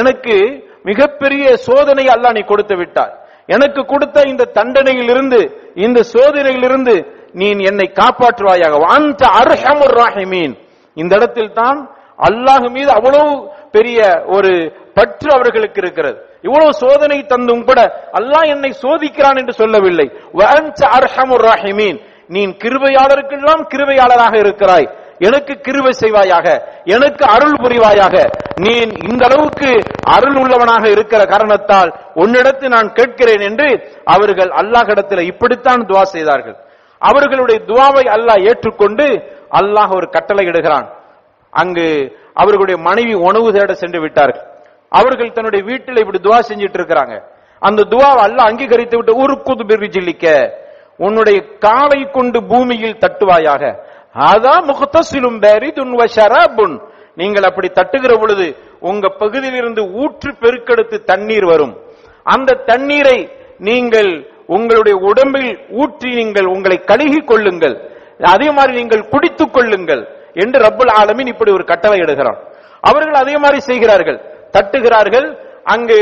எனக்கு மிகப்பெரிய சோதனை அல்லாஹ் நீ கொடுத்து விட்டாய். எனக்கு கொடுத்த இந்த தண்டனையிலிருந்து இந்த சோதனையிலிருந்து நீ என்னை காப்பாற்றுவாயாக. அந்த அர்ஹமுர் ராஹிமீன். இந்த இடத்தில் தான் அல்லாஹ் மீது அவ்வளவு பெரிய ஒரு பற்று அவர்களுக்கு இருக்கிறது. இவ்வளவு சோதனை தந்தும் கூட அல்லாஹ் என்னை சோதிக்கிறான் என்று சொல்லவில்லை. வஅன்த அர்ஹமுர் ராஹிமீன். நீ கிருபையாளருக்கெல்லாம் கிருபையாளராக இருக்கிறாய். எனக்கு கிருவை செய்வாயாக எனக்கு அருள் புரிவாயாக. நீ இந்த அளவுக்கு அருள் உள்ளவனாக இருக்கிற காரணத்தால் உன்னிடத்து நான் கேட்கிறேன் என்று அவர்கள் அல்லாஹிடத்தில் இப்படித்தான் துவா செய்தார்கள். அவர்களுடைய துவாவை அல்லாஹ் ஏற்றுக்கொண்டு அல்லாஹ் ஒரு கட்டளை இடுகிறான். அங்கு அவர்களுடைய மனைவி உணவு தேட சென்று விட்டார்கள். அவர்கள் தன்னுடைய வீட்டில் இப்படி துவா செஞ்சிட்டு இருக்கிறாங்க. அந்த துவாவை அல்லாஹ் அங்கீகரித்து விட்டு ஒரு குது பிரிஜில்லிக்க உன்னுடைய காலை கொண்டு பூமியில் தட்டுவாயாக அதான் முகத்தசிலும் பேரிதுன் வ ஷராபுன். நீங்கள் அப்படி தட்டுகிற பொழுது உங்க பகுதியிலிருந்து ஊற்று பெருக்கெடுத்து தண்ணீர் வரும். அந்த தண்ணீரை நீங்கள் உங்களுடைய உடம்பில் ஊற்றி நீங்கள் உங்களை கழுகி கொள்ளுங்கள். அதே மாதிரி நீங்கள் குடித்துக் கொள்ளுங்கள் என்று ரப்புல் ஆலமின் இப்படி ஒரு கட்டளை இடுகிறான். அவர்கள் அதே மாதிரி செய்கிறார்கள். தட்டுகிறார்கள். அங்கு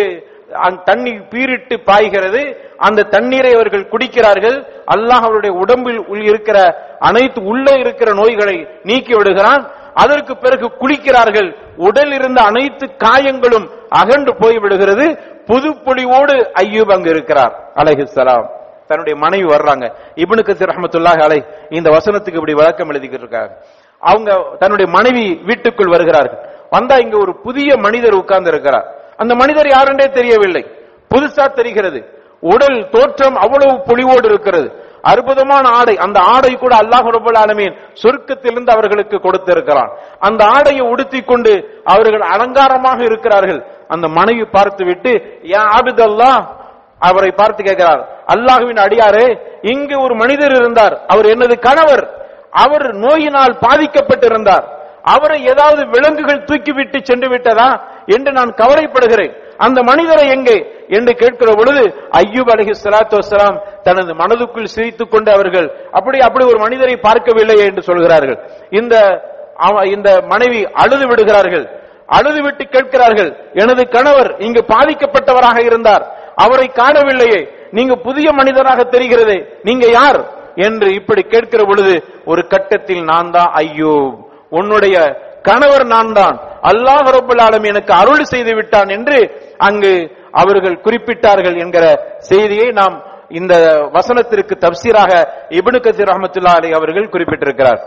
தண்ணி பீரிட்டு பாய்கிறது. அந்த தண்ணீரை அவர்கள் குடிக்கிறார்கள். அல்லாஹ் அவருடைய உடம்பில் உள் இருக்கிற அனைத்து உள்ளே இருக்கிற நோய்களை நீக்கி விடுகிறான். அதற்கு பிறகு குளிக்கிறார்கள். உடல் இருந்த அனைத்து காயங்களும் அகன்று போய் விடுகிறது. புது பொலிவோடு ஐயூப் அங்கு இருக்கிறார். அலஹிசலாம் தன்னுடைய மனைவி வர்றாங்க. இபனுக்கு ரஹமத்துல்லாஹ் அலை இந்த வசனத்துக்கு இப்படி விளக்கம் எழுதிக்கிட்டு இருக்காங்க. அவங்க தன்னுடைய மனைவி வீட்டுக்குள் வருகிறார்கள். வந்தா இங்க ஒரு புதிய மனிதர் உட்கார்ந்து இருக்கிறார் அந்த மனிதர் யாருன்றே தெரியவில்லை. புதுசா தெரிகிறது. உடல் தோற்றம் அவ்வளவு பொலிவோடு இருக்கிறது. அற்புதமான ஆடை அந்த ஆடை கூட அல்லாஹ் ரபுல் ஆலமீன் அவர்களுக்கு கொடுத்திருக்கிறான். அந்த ஆடையை உடுத்திக் கொண்டு அவர்கள் அலங்காரமாக இருக்கிறார்கள். அந்த மனைவி பார்த்து விட்டு ஆபிதல்லா அவரை பார்த்து கேட்கிறார். அல்லாஹுவின் அடியாரே இங்கு ஒரு மனிதர் இருந்தார். அவர் எனது கணவர். அவர் நோயினால் பாதிக்கப்பட்டிருந்தார். அவரை ஏதாவது விலங்குகள் தூக்கிவிட்டு சென்று விட்டதா? என்று நான் கவலைப்படுகிறேன். அந்த மனிதரை எங்கே? என்று கேட்கிற பொழுது ஐயூப் அலஹி சலாத்து வசலாம் தனது மனதுக்குள் சிரித்துக் கொண்டு அவர்கள் அப்படி அப்படி ஒரு மனிதரை பார்க்கவில்லையே என்று சொல்கிறார்கள். இந்த அவ- இந்த மனைவி அழுது விடுகிறார்கள். அழுது விட்டு கேட்கிறார்கள் எனது கணவர் இங்கு பாதிக்கப்பட்டவராக இருந்தார். அவரை காணவில்லையே. நீங்க புதிய மனிதராக தெரிகிறதே. நீங்க யார்? என்று இப்படி கேட்கிற பொழுது ஒரு கட்டத்தில் நான் தான் ஐயோ உன்னுடைய கணவர் நான் தான். அல்லாஹ் ரபுல் ஆலம் எனக்கு அருள் செய்து விட்டான் என்று அங்கு அவர்கள் குறிப்பிட்டார்கள் என்கிற செய்தியை நாம் இந்த வசனத்திற்கு தப்சீராக இபனு கசீர் ரஹ்மத்துல்லாஹி அலி அவர்கள் குறிப்பிட்டிருக்கிறார்.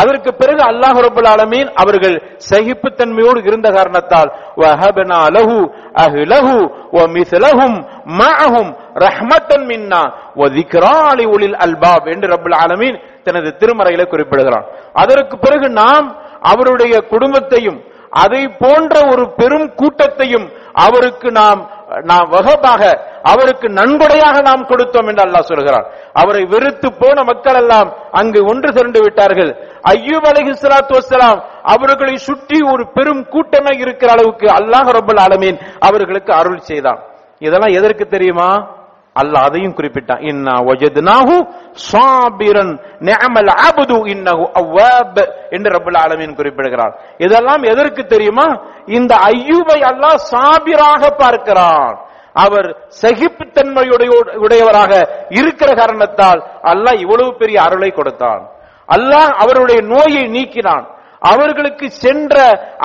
அதற்கு பிறகு அல்லாஹ் ரபுல் ஆலமீன் அவர்கள் சகிப்புத்தன்மையோடு இருந்த காரணத்தால் வஹபனா லஹு அஹ்லஹு வ மிஸ்லஹும் மஅஹும் ரஹ்மத்தன் மின்னா வ ذிக்ரா உலில் அல்பாப் என்று ரபுல் ஆலமீன் தனது திருமறையில குறிப்பிடுகிறான். அதற்கு பிறகு நாம் அவருடைய குடும்பத்தையும் அதை போன்ற ஒரு பெரும் கூட்டத்தையும் அவருக்கு நாம் நாம் வகப்பாக அவருக்கு நன்கொடையாக நாம் கொடுத்தோம் என்று அல்லாஹ் சொல்கிறார் அவரை வெறுத்து போன மக்கள் எல்லாம் அங்கு ஒன்று திரண்டு விட்டார்கள். ஐயூப் அலைஹி ஸலாத்து அவர்களை சுற்றி ஒரு பெரும் கூட்டமே இருக்கிற அளவுக்கு அல்லாஹ் ரபுல் ஆலமீன் அவர்களுக்கு அருள் செய்தான். இதெல்லாம் எதற்கு தெரியுமா? அல்லாஹ் அதையும் குறிப்பிட்டான். இன்னா வஜத்னாஹு சாபிரன் நிஅமல் அப்து இன்னஹு அவ்வாப் என்று ரப்பல் ஆலமீன் குறிப்பிடுகிறார். இதெல்லாம் எதற்கு தெரியுமா? இந்த ஐயூபை அல்லாஹ் சாபிராக பார்க்கிறான். அவர் சகிப்புத்தன்மையுடைய உடையவராக இருக்கிற காரணத்தால் அல்லாஹ் இவ்வளவு பெரிய அருளை கொடுத்தான். அல்லாஹ் அவருடைய நோயை நீக்கினான். அவர்களுக்கு சென்ற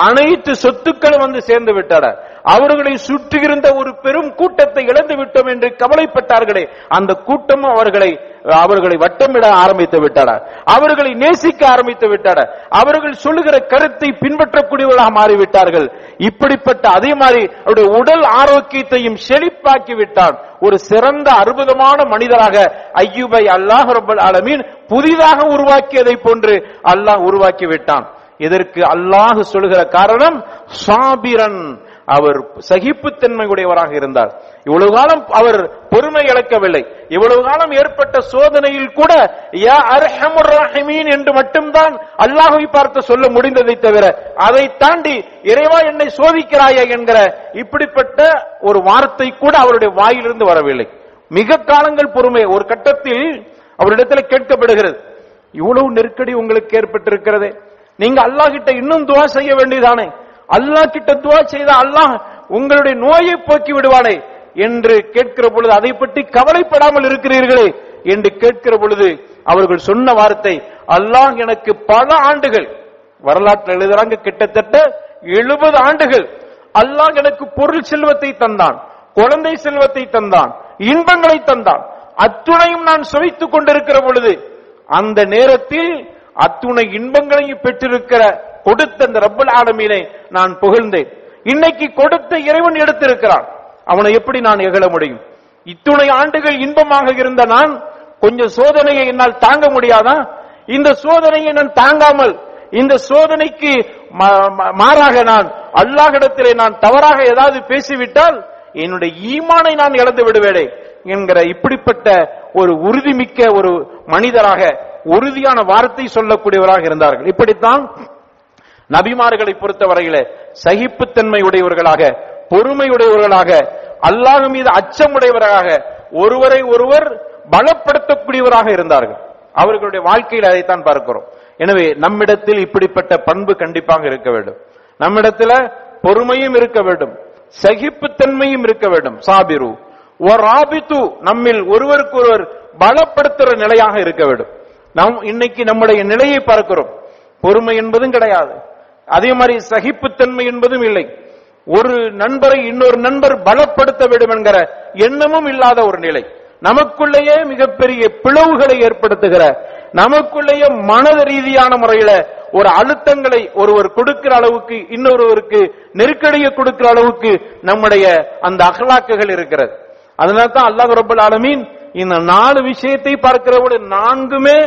அனைத்து சொத்துக்களும் வந்து சேர்ந்து விட்டன. அவர்களை சுற்றியிருந்த ஒரு பெரும் கூட்டத்தை இழந்து விட்டோம் என்று கவலைப்பட்டார்களே. அந்த கூட்டமும் அவர்களை அவர்களை வட்டமிட ஆரம்பித்து விட்டன. அவர்களை நேசிக்க ஆரம்பித்து விட்டன. அவர்கள் சொல்லுகிற கருத்தை பின்பற்றக்கூடியவர்களாக மாறிவிட்டார்கள். இப்படிப்பட்ட அதே மாதிரி அவருடைய உடல் ஆரோக்கியத்தையும் செழிப்பாக்கி விட்டான். ஒரு சிறந்த அற்புதமான மனிதராக ஐயூபை அல்லாஹ் ரப்பல் ஆலமீன் புதிதாக உருவாக்கியதை போன்று அல்லாஹ் உருவாக்கி விட்டான். இதற்கு அல்லாஹ் சொல்லுகிற காரணம் சாபிரன். அவர் சகிப்புத்தன்மை உடையவராக இருந்தார். இவ்வளவு காலம் அவர் பொறுமை இழக்கவில்லை. இவ்வளவு காலம் ஏற்பட்ட சோதனையில் கூட அர்ஹமுர் என்று மட்டும்தான் அல்லாஹை பார்த்து சொல்ல முடிந்ததை தவிர அதை தாண்டி இறைவா என்னை சோதிக்கிறாயா என்கிற இப்படிப்பட்ட ஒரு வார்த்தை கூட அவருடைய வாயிலிருந்து வரவில்லை. மிக காலங்கள் பொறுமை ஒரு கட்டத்தில் அவரிடத்தில் கேட்கப்படுகிறது. இவ்வளவு நெருக்கடி உங்களுக்கு ஏற்பட்டிருக்கிறதே. நீங்க அல்லாஹிட்ட இன்னும் துவா செய்ய வேண்டியதானே? அல்லாஹ் கிட்ட துவா செய்த அல்லாஹ் உங்களுடைய நோயை போக்கி விடுவானே என்று கேட்கிற பொழுது அதை பற்றி கவலைப்படாமல் இருக்கிறீர்களே என்று கேட்கிற பொழுது அவர்கள் சொன்ன வார்த்தை அல்லாஹ் எனக்கு பல ஆண்டுகள் வரலாற்றில் எழுதுறாங்க கிட்டத்தட்ட எழுபது ஆண்டுகள். அல்லாஹ் எனக்கு பொருள் செல்வத்தை தந்தான் குழந்தை செல்வத்தை தந்தான் இன்பங்களை தந்தான் அத்துணையும் நான் சுவைத்துக் கொண்டிருக்கிற பொழுது அந்த நேரத்தில் அத்துணை இன்பங்களையும் பெற்றிருக்கிற கொடுத்த அந்த ரப்பல் ஆலமீனை நான் புகழ்ந்தேன். இன்னைக்கு கொடுத்த இறைவன் எடுத்திருக்கிறான். அவனை எப்படி நான் எகழ முடியும்? இத்துணை ஆண்டுகள் இன்பமாக இருந்த நான் கொஞ்சம் சோதனையை என்னால் தாங்க முடியாதா? இந்த சோதனையை நான் தாங்காமல் இந்த சோதனைக்கு மா- மாறாக நான் அல்லாஹிடத்திலே நான் தவறாக ஏதாவது பேசிவிட்டால் என்னுடைய ஈமானை நான் இழந்து விடுவேனே என்கிற இப்படிப்பட்ட ஒரு உறுதிமிக்க ஒரு மனிதராக உறுதியான வார்த்தை சொல்லக்கூடியவராக இருந்தார்கள். இப்படித்தான் நபிமார்களை பொறுத்தவரையில சகிப்புத்தன்மை உடையவர்களாக பொறுமை உடையவர்களாக அல்லாஹ் மீது அச்சம் உடையவராக ஒருவரை ஒருவர் பலப்படுத்தக்கூடியவராக இருந்தார்கள். அவர்களுடைய வாழ்க்கையில் அதைத்தான் பார்க்கிறோம். எனவே நம்மிடத்தில் இப்படிப்பட்ட பண்பு கண்டிப்பாக இருக்க வேண்டும். நம்மிடத்துல பொறுமையும் இருக்க வேண்டும். சகிப்புத்தன்மையும் இருக்க வேண்டும். சாபிரு. ஒராபித்து நம்மில் ஒருவருக்கு ஒருவர் பலப்படுத்துற நிலையாக இருக்க வேண்டும். நம் இன்னைக்கு நம்முடைய நிலையை பார்க்கிறோம். பொறுமை என்பதும் கிடையாது. அதே மாதிரி சகிப்புத்தன்மை என்பதும் இல்லை. ஒரு நண்பரை இன்னொரு நண்பர் பலப்படுத்த வேண்டும் என்கிற எண்ணமும் இல்லாத ஒரு நிலை. நமக்குள்ளேயே மிகப்பெரிய பிளவுகளை ஏற்படுத்துகிற நமக்குள்ளேயே மனத ரீதியான முறையில ஒரு அழுத்தங்களை ஒருவர் கொடுக்கிற அளவுக்கு இன்னொருவருக்கு நெருக்கடியை கொடுக்கிற அளவுக்கு நம்முடைய அந்த அகலாக்குகள் இருக்கிறது. அதனால தான் அல்லாஹ் ரபுல் ஆலமீன் இந்த நாலு விஷயத்தை பார்க்கிறவோடு நான்குமே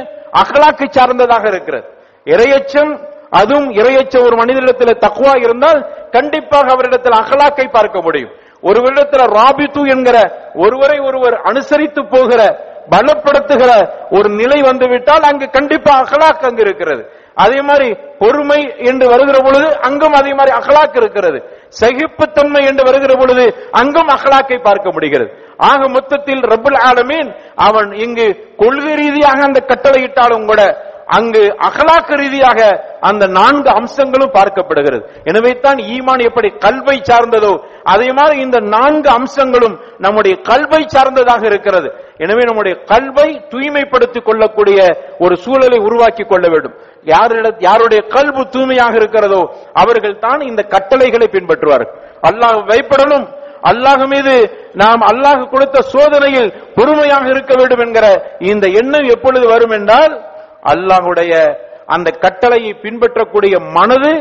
அகலாக்கு சார்ந்ததாக இருக்கிறது. இரையச்சம் அதுவும் இரையச்சம் ஒரு மனிதனிடத்தில் தக்குவா இருந்தால் கண்டிப்பாக அவரிடத்தில் அகலாக்கை பார்க்க முடியும். ஒருவரிடத்தில் ராபித்து என்கிற ஒருவரை ஒருவர் அனுசரித்து போகிற பலப்படுத்துகிற ஒரு நிலை வந்துவிட்டால் அங்கு கண்டிப்பா அகலாக் அங்கு இருக்கிறது. அதே மாதிரி பொறுமை என்று வருகிற பொழுது அங்கும் அதே மாதிரி அகலாக் இருக்கிறது. சகிப்புத்தன்மை என்று வருகிற பொழுது அங்கும் அகலாக்கை பார்க்க முடிகிறது. ஆக மொத்தத்தில் ரபுல் ஆலமீன் அவன் இங்கு கொள்கை ரீதியாக அந்த கட்டளையிட்டாலும் கூட அங்கு அகலாக்க ரீதியாக அந்த நான்கு அம்சங்களும் பார்க்கப்படுகிறது. எனவே தான் ஈமான் எப்படி கல்வை சார்ந்ததோ அதே மாதிரி இந்த நான்கு அம்சங்களும் நம்முடைய கல்வை சார்ந்ததாக இருக்கிறது. எனவே நம்முடைய கல்வை தூய்மைப்படுத்திக் கொள்ளக்கூடிய ஒரு சூழலை உருவாக்கி கொள்ள வேண்டும். யாரிட யாருடைய கல்வு தூய்மையாக இருக்கிறதோ அவர்கள் தான் இந்த கட்டளைகளை பின்பற்றுவார்கள். அல்லாஹ் வைப்படலும் அல்லாஹ் மீது நாம் அல்லாஹ் கொடுத்த சோதனையில் பொறுமையாக இருக்க வேண்டும் என்கிற இந்த எண்ணம் எப்பொழுது வரும் என்றால் அல்லாஹுடைய அந்த கட்டளையை பின்பற்றக்கூடிய மனது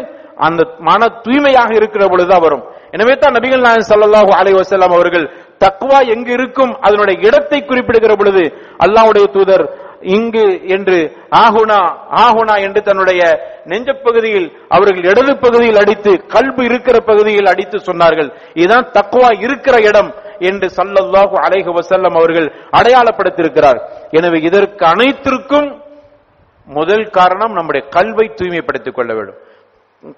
அந்த மன தூய்மையாக இருக்கிற பொழுதுதான் வரும். எனவே தான் நபிகள் நாயன் ஸல்லல்லாஹு அலை வசலாம் அவர்கள் தக்வா எங்கு இருக்கும் அதனுடைய இடத்தை குறிப்பிடுகிற பொழுது அல்லாஹுடைய தூதர் இங்கு என்று ஆகுனா ஆகுனா என்று தன்னுடைய நெஞ்சப்பகுதியில் அவர்கள் இடது பகுதியில் அடித்து கல்பு இருக்கிற பகுதியில் அடித்து சொன்னார்கள். இதுதான் தக்குவா இருக்கிற இடம் என்று சல்லல்லாஹு அலைஹு வசல்லம் அவர்கள் அடையாளப்படுத்தியிருக்கிறார். எனவே இதற்கு அனைத்திற்கும் முதல் காரணம் நம்முடைய கல்வை தூய்மைப்படுத்திக் கொள்ள வேண்டும்.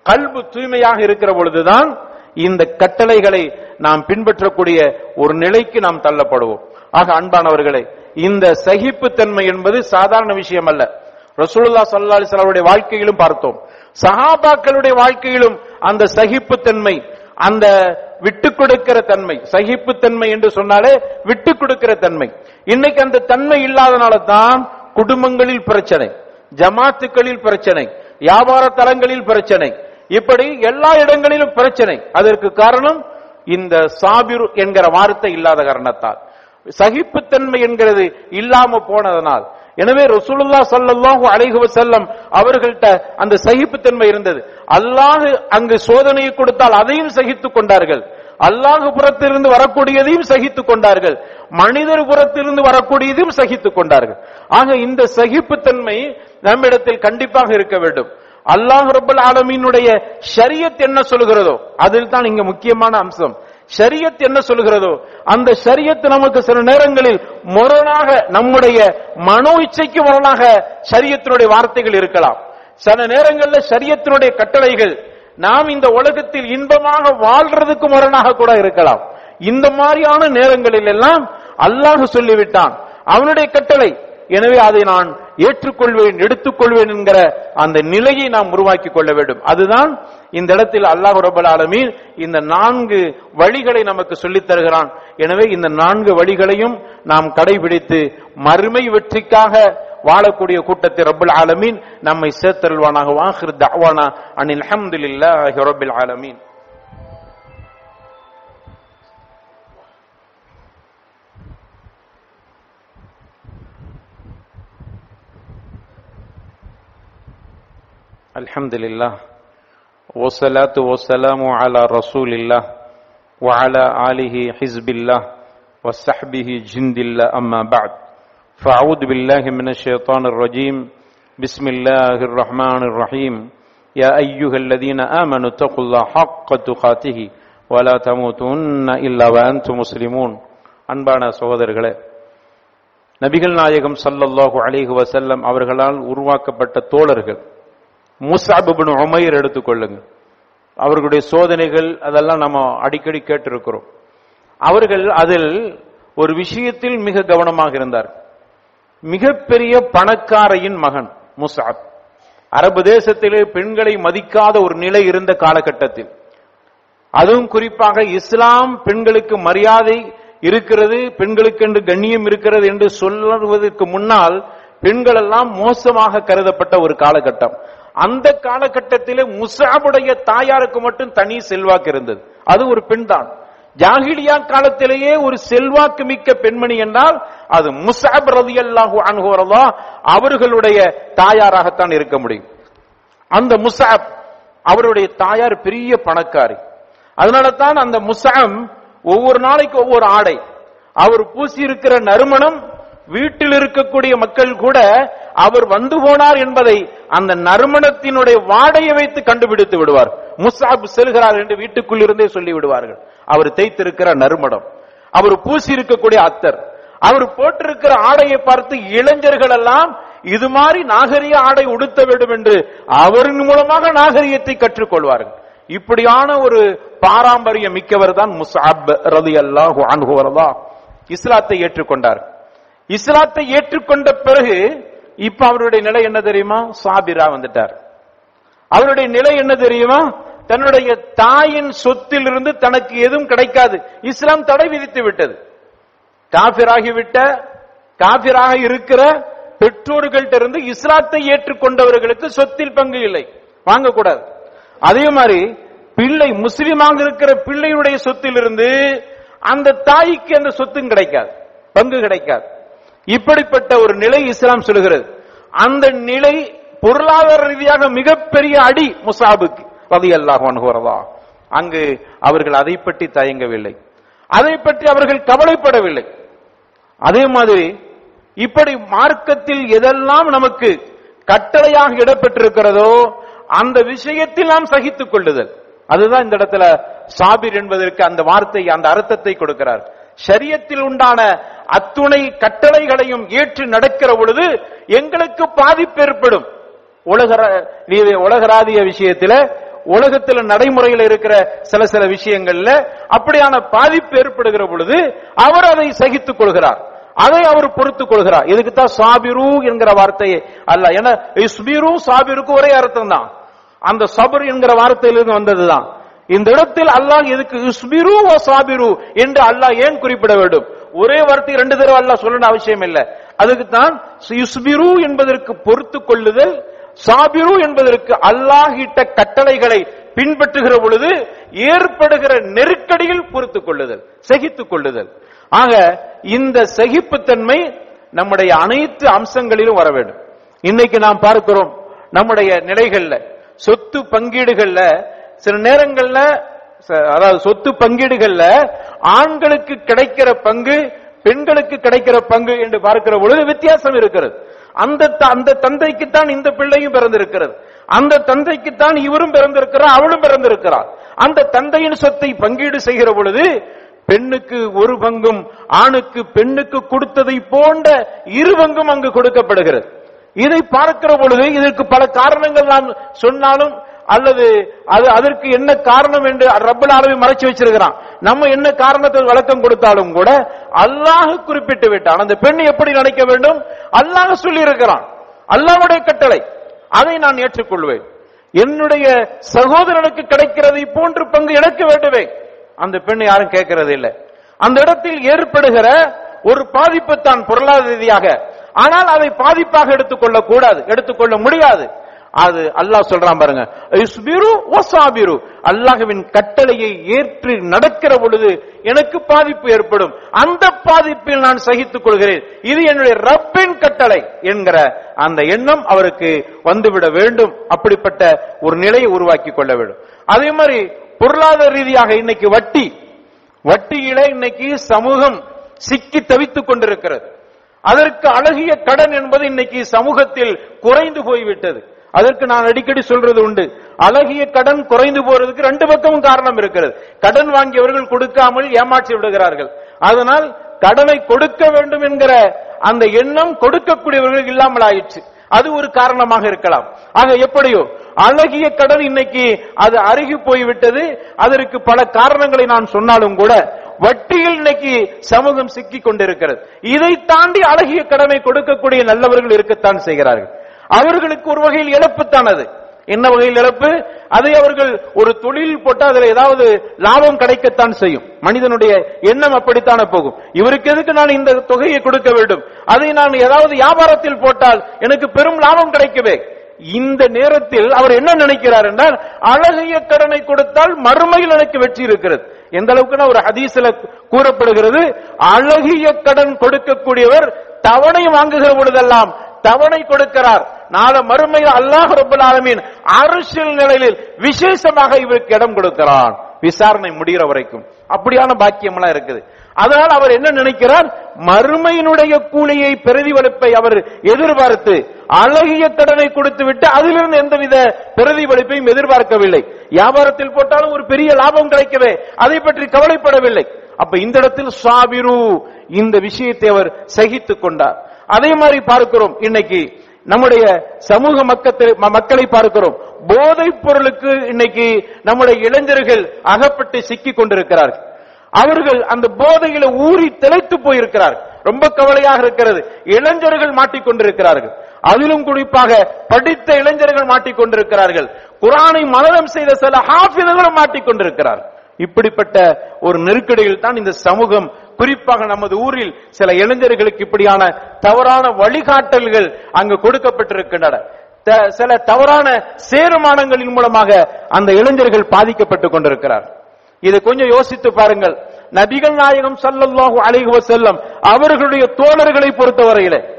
கல்வு தூய்மையாக இருக்கிற பொழுதுதான் இந்த கட்டளைகளை நாம் பின்பற்றக்கூடிய ஒரு நிலைக்கு நாம் தள்ளப்படுவோம். ஆக அன்பானவர்களே இந்த சகிப்புத்தன்மை என்பது சாதாரண விஷயம் அல்ல. ரசூலுல்லா சல்லா அலிஸ்லாவுடைய அவருடைய வாழ்க்கையிலும் பார்த்தோம். சஹாபாக்களுடைய வாழ்க்கையிலும் அந்த சகிப்புத்தன்மை அந்த விட்டு கொடுக்கிற தன்மை சகிப்புத்தன்மை என்று சொன்னாலே விட்டு கொடுக்கிற தன்மை. இன்னைக்கு அந்த தன்மை இல்லாதனால தான் குடும்பங்களில் பிரச்சனை. ஜமாத்துக்களில் பிரச்சனை வியாபார தலங்களில் பிரச்சனை. இப்படி எல்லா இடங்களிலும் பிரச்சனை. அதற்கு காரணம் இந்த சாபிர் என்கிற வார்த்தை இல்லாத காரணத்தால். சகிப்புத்தன்மை என்கிறது இல்லாம போனதனால். எனவே ரசூலுல்லா ஸல்லல்லாஹு அழைகுவ செல்லம் அவர்கள்ட்ட அந்த சகிப்புத்தன்மை இருந்தது. அல்லாஹு அங்கு சோதனையை கொடுத்தால் அதையும் சகித்துக் கொண்டார்கள். அல்லாஹு புறத்திலிருந்து வரக்கூடியதையும் சகித்துக் கொண்டார்கள். மனிதர் புறத்திலிருந்து வரக்கூடியதும் சகித்துக் கொண்டார்கள். ஆக இந்த சகிப்புத்தன்மை நம்மிடத்தில் கண்டிப்பாக இருக்க வேண்டும். அல்லாஹ் ரபுல் ஆலமீனுடைய ஷரியத் என்ன சொல்கிறதோ அதில் தான் இங்க முக்கியமான அம்சம். ஷரியத் என்ன சொல்கிறதோ அந்த ஷரியத் நமக்கு சில நேரங்களில் முரணாக நம்முடைய மனோ இச்சைக்கு முரணாக ஷரியத்தினுடைய வார்த்தைகள் இருக்கலாம். சில நேரங்களில் ஷரியத்தினுடைய கட்டளைகள் நாம் இந்த உலகத்தில் இன்பமாக வாழ்றதுக்கு முரணாக கூட இருக்கலாம். இந்த மாதிரியான நேரங்களில் எல்லாம் அல்லாஹ் சொல்லிவிட்டான். அவனுடைய கட்டளை. எனவே அதை நான் ஏற்றுக்கொள்வேன் எடுத்துக்கொள்வேன் என்கிற அந்த நிலையை நாம் உருவாக்கி கொள்ள வேண்டும். அதுதான் இந்த இடத்தில் அல்லாஹ் ரபுல் ஆலமீன் இந்த நான்கு வழிகளை நமக்கு சொல்லித் தருகிறான். எனவே இந்த நான்கு வழிகளையும் நாம் கடைபிடித்து மறுமை வெற்றிக்காக வாழக்கூடிய கூட்டத்தை ரபுல் ஆலமீன் நம்மை சேர்த்தருள்வானாக. வாஹிர் தாவானா அனில் அல்ஹம்துலில்லாஹி ரபுல் ஆலமீன். الحمد لله والصلاة والسلام على رسول الله وعلى آله حزب الله وصحبه جند الله أما بعد فأعوذ بالله من الشيطان الرجيم بسم الله الرحمن الرحيم يا أيها الذين آمنوا اتقوا الله حق تقاته ولا تموتن إلا وأنتم مسلمون அன்பான சகோதரர்களே நபிகள் நாயகம் சல்லல்லாஹு அலைஹி வஸல்லம் அவர்களால் உருவாக்கப்பட்ட தோழர்கள் முசாப் உமையர் எடுத்துக்கொள்ளுங்க. அவர்களுடைய சோதனைகள் அதெல்லாம் நம்ம அடிக்கடி கேட்டிருக்கிறோம். அவர்கள் அதில் ஒரு விஷயத்தில் மிக கவனமாக இருந்தார். மிகப்பெரிய பணக்காரையின் மகன் முசாப். அரபு தேசத்திலே பெண்களை மதிக்காத ஒரு நிலை இருந்த காலகட்டத்தில். அதுவும் குறிப்பாக இஸ்லாம் பெண்களுக்கு மரியாதை இருக்கிறது பெண்களுக்கு என்று கண்ணியம் இருக்கிறது என்று சொல்லுவதற்கு முன்னால் பெண்கள் எல்லாம் மோசமாக கருதப்பட்ட ஒரு காலகட்டம். அந்த காலகட்டத்திலே முசாபுடைய தாயாருக்கு மட்டும் தனி செல்வாக்கு இருந்தது. அது ஒரு பெண் தான் ஜாகிலியா காலத்திலேயே ஒரு செல்வாக்கு மிக்க பெண்மணி என்றால் அது முசாப் ரதி அல்லாஹூ அன்ஹோரதா அவர்களுடைய தாயாராகத்தான் இருக்க முடியும். அந்த முசாப் அவருடைய தாயார் பெரிய பணக்காரி. அதனால தான் அந்த முசாம் ஒவ்வொரு நாளைக்கு ஒவ்வொரு ஆடை. அவர் பூசி இருக்கிற நறுமணம் வீட்டில் இருக்கக்கூடிய மக்கள் கூட அவர் வந்து போனார் என்பதை அந்த நறுமணத்தினுடைய வாடையை வைத்து கண்டுபிடித்து விடுவார். முசாப் செல்கிறார் என்று வீட்டுக்குள் இருந்தே சொல்லி விடுவார்கள். அவர் தேய்த்திருக்கிற நறுமணம். அவர் பூசி இருக்கக்கூடிய அத்தர். அவர் போட்டிருக்கிற ஆடையை பார்த்து இளைஞர்கள் எல்லாம் இது மாதிரி நாகரிக ஆடை உடுத்த வேண்டும் என்று அவரின் மூலமாக நாகரிகத்தை கற்றுக்கொள்வார்கள். இப்படியான ஒரு பாரம்பரியம் மிக்கவர் தான் முசாப் ரதி அல்லாஹு அனுகுவரதா இஸ்லாத்தை ஏற்றுக்கொண்டார். இஸ்லாத்தை ஏற்றுக்கொண்ட பிறகு இப்ப அவருடைய நிலை என்ன தெரியுமா? சாபிரா வந்துட்டார். அவருடைய நிலை என்ன தெரியுமா? தன்னுடைய தாயின் சொத்திலிருந்து தனக்கு எதுவும் கிடைக்காது. இஸ்லாம் தடை விதித்து விட்டது. காபிராகிவிட்ட காபிராக இருக்கிற பெற்றோர்கள்ட்ட இருந்து இஸ்லாத்தை ஏற்றுக்கொண்டவர்களுக்கு சொத்தில் பங்கு இல்லை. வாங்கக்கூடாது. அதே மாதிரி பிள்ளை முஸ்லீமாக இருக்கிற பிள்ளையுடைய சொத்திலிருந்து அந்த தாய்க்கு அந்த சொத்தும் கிடைக்காது. பங்கு கிடைக்காது. இப்படிப்பட்ட ஒரு நிலை இஸ்லாம் சொல்லுகிறது. அந்த நிலை பொருளாதார ரீதியாக மிகப்பெரிய அடி முசாபுக்கு ரதி அல்லாஹ் அனுகுறதா அங்கு அவர்கள் அதை பற்றி தயங்கவில்லை. அதை பற்றி அவர்கள் கவலைப்படவில்லை. அதே மாதிரி இப்படி மார்க்கத்தில் எதெல்லாம் நமக்கு கட்டளையாக இடப்பட்டிருக்கிறதோ அந்த விஷயத்தில் நாம் சகித்துக் கொள்ளுதல். அதுதான் இந்த இடத்துல சாபிர் என்பதற்கு அந்த வார்த்தை அந்த அர்த்தத்தை கொடுக்கிறார். சரியத்தில் உண்டான அத்துணை கட்டளைகளையும் ஏற்று நடக்கிற பொழுது எங்களுக்கு பாதிப்பு ஏற்படும். உலக உலகராதிய விஷயத்துல உலகத்தில் நடைமுறையில் இருக்கிற சில சில விஷயங்கள்ல அப்படியான பாதிப்பு ஏற்படுகிற பொழுது அவர் அதை சகித்துக் கொள்கிறார். அதை அவர் பொறுத்துக் கொள்கிறார். இதுக்கு தான் சாபிரு என்கிற வார்த்தையே அல்ல. ஏன்னா இஸ்பிரு சாபிருக்கு ஒரே அர்த்தம் தான் அந்த சபர் என்கிற வார்த்தையிலிருந்து வந்ததுதான். இந்த இடத்தில் அல்லாஹ் எதுக்கு இஸ்பிரு ஓ சாபிரு என்று அல்லாஹ் ஏன் குறிப்பிட வேண்டும்? ஒரே வார்த்தை ரெண்டு தடவை அல்லாஹ் சொல்லணும் அவசியம் இல்லை. அதுக்கு தான் இஸ்பிரு என்பதற்கு பொறுத்து கொள்ளுதல் சாபிரு என்பதற்கு அல்லாஹிட்ட கட்டளைகளை பின்பற்றுகிற பொழுது ஏற்படுகிற நெருக்கடியில் பொறுத்துக் கொள்ளுதல் சகித்துக் கொள்ளுதல். ஆக இந்த சகிப்புத்தன்மை நம்முடைய அனைத்து அம்சங்களிலும் வர வேண்டும். இன்னைக்கு நாம் பார்க்கிறோம் நம்முடைய நிலைகள்ல சொத்து பங்கீடுகள்ல சில நேரங்கள்ல அதாவது சொத்து பங்கீடுகள்ல ஆண்களுக்கு கிடைக்கிற பங்கு பெண்களுக்கு கிடைக்கிற பங்கு என்று பார்க்கிற பொழுது வித்தியாசம் இருக்கிறது. அந்த அந்த தந்தைக்குத்தான் இந்த பிள்ளையும் பிறந்திருக்கிறது. அந்த தந்தைக்குத்தான் இவரும் பிறந்திருக்கிறார் அவளும் பிறந்திருக்கிறார். அந்த தந்தையின் சொத்தை பங்கீடு செய்கிற பொழுது பெண்ணுக்கு ஒரு பங்கும் ஆணுக்கு பெண்ணுக்கு கொடுத்ததை போன்ற இரு பங்கும் அங்கு கொடுக்கப்படுகிறது. இதை பார்க்கிற பொழுது இதற்கு பல காரணங்கள் நான் சொன்னாலும் அல்லது அது அதற்கு என்ன காரணம் என்று ரப்பல் அளவை மறைச்சு வச்சிருக்கிறான். நம்ம என்ன காரணத்தை விளக்கம் கொடுத்தாலும் கூட அல்லாஹ் குறிப்பிட்டு விட்டான். அந்த பெண் எப்படி நினைக்க வேண்டும்? அல்லாஹ் சொல்லி இருக்கிறான் அல்லாஹ்வுடைய கட்டளை. அதை நான் ஏற்றுக்கொள்வேன். என்னுடைய சகோதரனுக்கு கிடைக்கிறதை போன்று பங்கு எனக்கு வேண்டுமே. அந்த பெண் யாரும் கேட்கறது இல்லை. அந்த இடத்தில் ஏற்படுகிற ஒரு பாதிப்பு தான் பொருளாதார ரீதியாக. ஆனால் அதை பாதிப்பாக எடுத்துக்கொள்ள கூடாது எடுத்துக்கொள்ள முடியாது. அது அல்லாஹ் சொல்றான் பாருங்க. இஸ்பிரு வசாபிரு. அல்லாஹ்வின் கட்டளையை ஏற்று நடக்கிற பொழுது எனக்கு பாதிப்பு ஏற்படும். அந்த பாதிப்பில் நான் சகித்துக் கொள்கிறேன். இது என்னுடைய ரப்பின் கட்டளை என்கிற அந்த எண்ணம் அவருக்கு வந்துவிட வேண்டும். அப்படிப்பட்ட ஒரு நிலையை உருவாக்கி கொள்ள வேண்டும். அதே மாதிரி பொருளாதார ரீதியாக இன்னைக்கு வட்டி வட்டியில இன்னைக்கு சமூகம் சிக்கி தவித்துக் கொண்டிருக்கிறது. அதற்கு அழகிய கடன் என்பது இன்னைக்கு சமூகத்தில் குறைந்து போய்விட்டது. அதற்கு நான் அடிக்கடி சொல்றது உண்டு. அழகிய கடன் குறைந்து போறதுக்கு ரெண்டு பக்கமும் காரணம் இருக்கிறது. கடன் வாங்கியவர்கள் கொடுக்காமல் ஏமாற்றி விடுகிறார்கள். அதனால் கடனை கொடுக்க வேண்டும் என்கிற அந்த எண்ணம் கொடுக்கக்கூடியவர்கள் இல்லாமல் ஆயிடுச்சு. அது ஒரு காரணமாக இருக்கலாம். ஆக எப்படியோ அழகிய கடன் இன்னைக்கு அது அருகி போய்விட்டது. அதற்கு பல காரணங்களை நான் சொன்னாலும் கூட வட்டியில் இன்னைக்கு சமூகம் சிக்கிக் கொண்டிருக்கிறது இதை தாண்டி அழகிய கடனை கொடுக்கக்கூடிய நல்லவர்கள் இருக்கத்தான் செய்கிறார்கள். அவர்களுக்கு ஒரு வகையில் இழப்புத்தான் அது என்ன வகையில் இழப்பு? அதை அவர்கள் ஒரு தொழில் போட்டு அதுல ஏதாவது லாபம் கிடைக்கத்தான் செய்யும். மனிதனுடைய எண்ணம் அப்படித்தானே போகும். இவருக்கு எதுக்கு நான் இந்த தொகையை கொடுக்க வேண்டும்? அதை நான் ஏதாவது வியாபாரத்தில் போட்டால் எனக்கு பெரும் லாபம் கிடைக்கவே. இந்த நேரத்தில் அவர் என்ன நினைக்கிறார் என்றால் அழகிய கடனை கொடுத்தால் மறுமையில் எனக்கு வெற்றி இருக்கிறது. எந்த அளவுக்குன்னா ஒரு ஹதீசில கூறப்படுகிறது அழகிய கடன் கொடுக்கக்கூடியவர் தவணை வாங்குகிற பொழுதெல்லாம் தவணை கொடுக்கிறார். நாள மறுமையில் அல்லாஹ் ரபுல் ஆலமீன் அரசியல் நிலையில் விசேஷமாக இவருக்கு இடம் கொடுக்கிறான். விசாரணை முடிகிற வரைக்கும். அப்படியான பாக்கியம் எல்லாம் இருக்குது. அதனால் அவர் என்ன நினைக்கிறார்? மறுமையினுடைய கூலியை பிரதிபலிப்பை அவர் எதிர்பார்த்து அழகிய கடனை கொடுத்து விட்டு அதிலிருந்து எந்தவித பிரதிபலிப்பையும் எதிர்பார்க்கவில்லை. வியாபாரத்தில் போட்டாலும் ஒரு பெரிய லாபம் கிடைக்கவே அதை பற்றி கவலைப்படவில்லை. அப்ப இந்த இடத்தில் சாபிரு இந்த விஷயத்தை அவர் சகித்துக் கொண்டார். அதே மாதிரி பார்க்கிறோம் இன்னைக்கு நம்முடைய சமூக மக்கத்தை மக்களை பார்க்கிறோம். போதைப் பொருளுக்கு இன்னைக்கு நம்முடைய இளைஞர்கள் அகப்பட்டு சிக்கிக் கொண்டிருக்கிறார்கள். அவர்கள் அந்த போதையில ஊறி திளைத்து போயிருக்கிறார்கள். ரொம்ப கவலையாக இருக்கிறது. இளைஞர்கள் மாட்டிக்கொண்டிருக்கிறார்கள் அதிலும் குறிப்பாக படித்த இளைஞர்கள் மாட்டிக்கொண்டிருக்கிறார்கள் குரானை மனதம் செய்த சில ஹாஃபிதர்களும் மாட்டிக்கொண்டிருக்கிறார்கள் இப்படிப்பட்ட ஒரு நெருக்கடியில் தான் இந்த சமூகம் குறிப்பாக நமது ஊரில் சில இளைஞர்களுக்கு இப்படியான தவறான வழிகாட்டல்கள் அங்கு கொடுக்கப்பட்டிருக்கின்றன. த- சில தவறான சேருமானங்களின் மூலமாக அந்த இளைஞர்கள் பாதிக்கப்பட்டுக் கொண்டிருக்கிறார். இதை கொஞ்சம் யோசித்து பாருங்கள். நபிகள் நாயகம் சல்லல்லாஹு அலைஹி செல்லம் அவர்களுடைய தோழர்களை பொறுத்தவரையிலே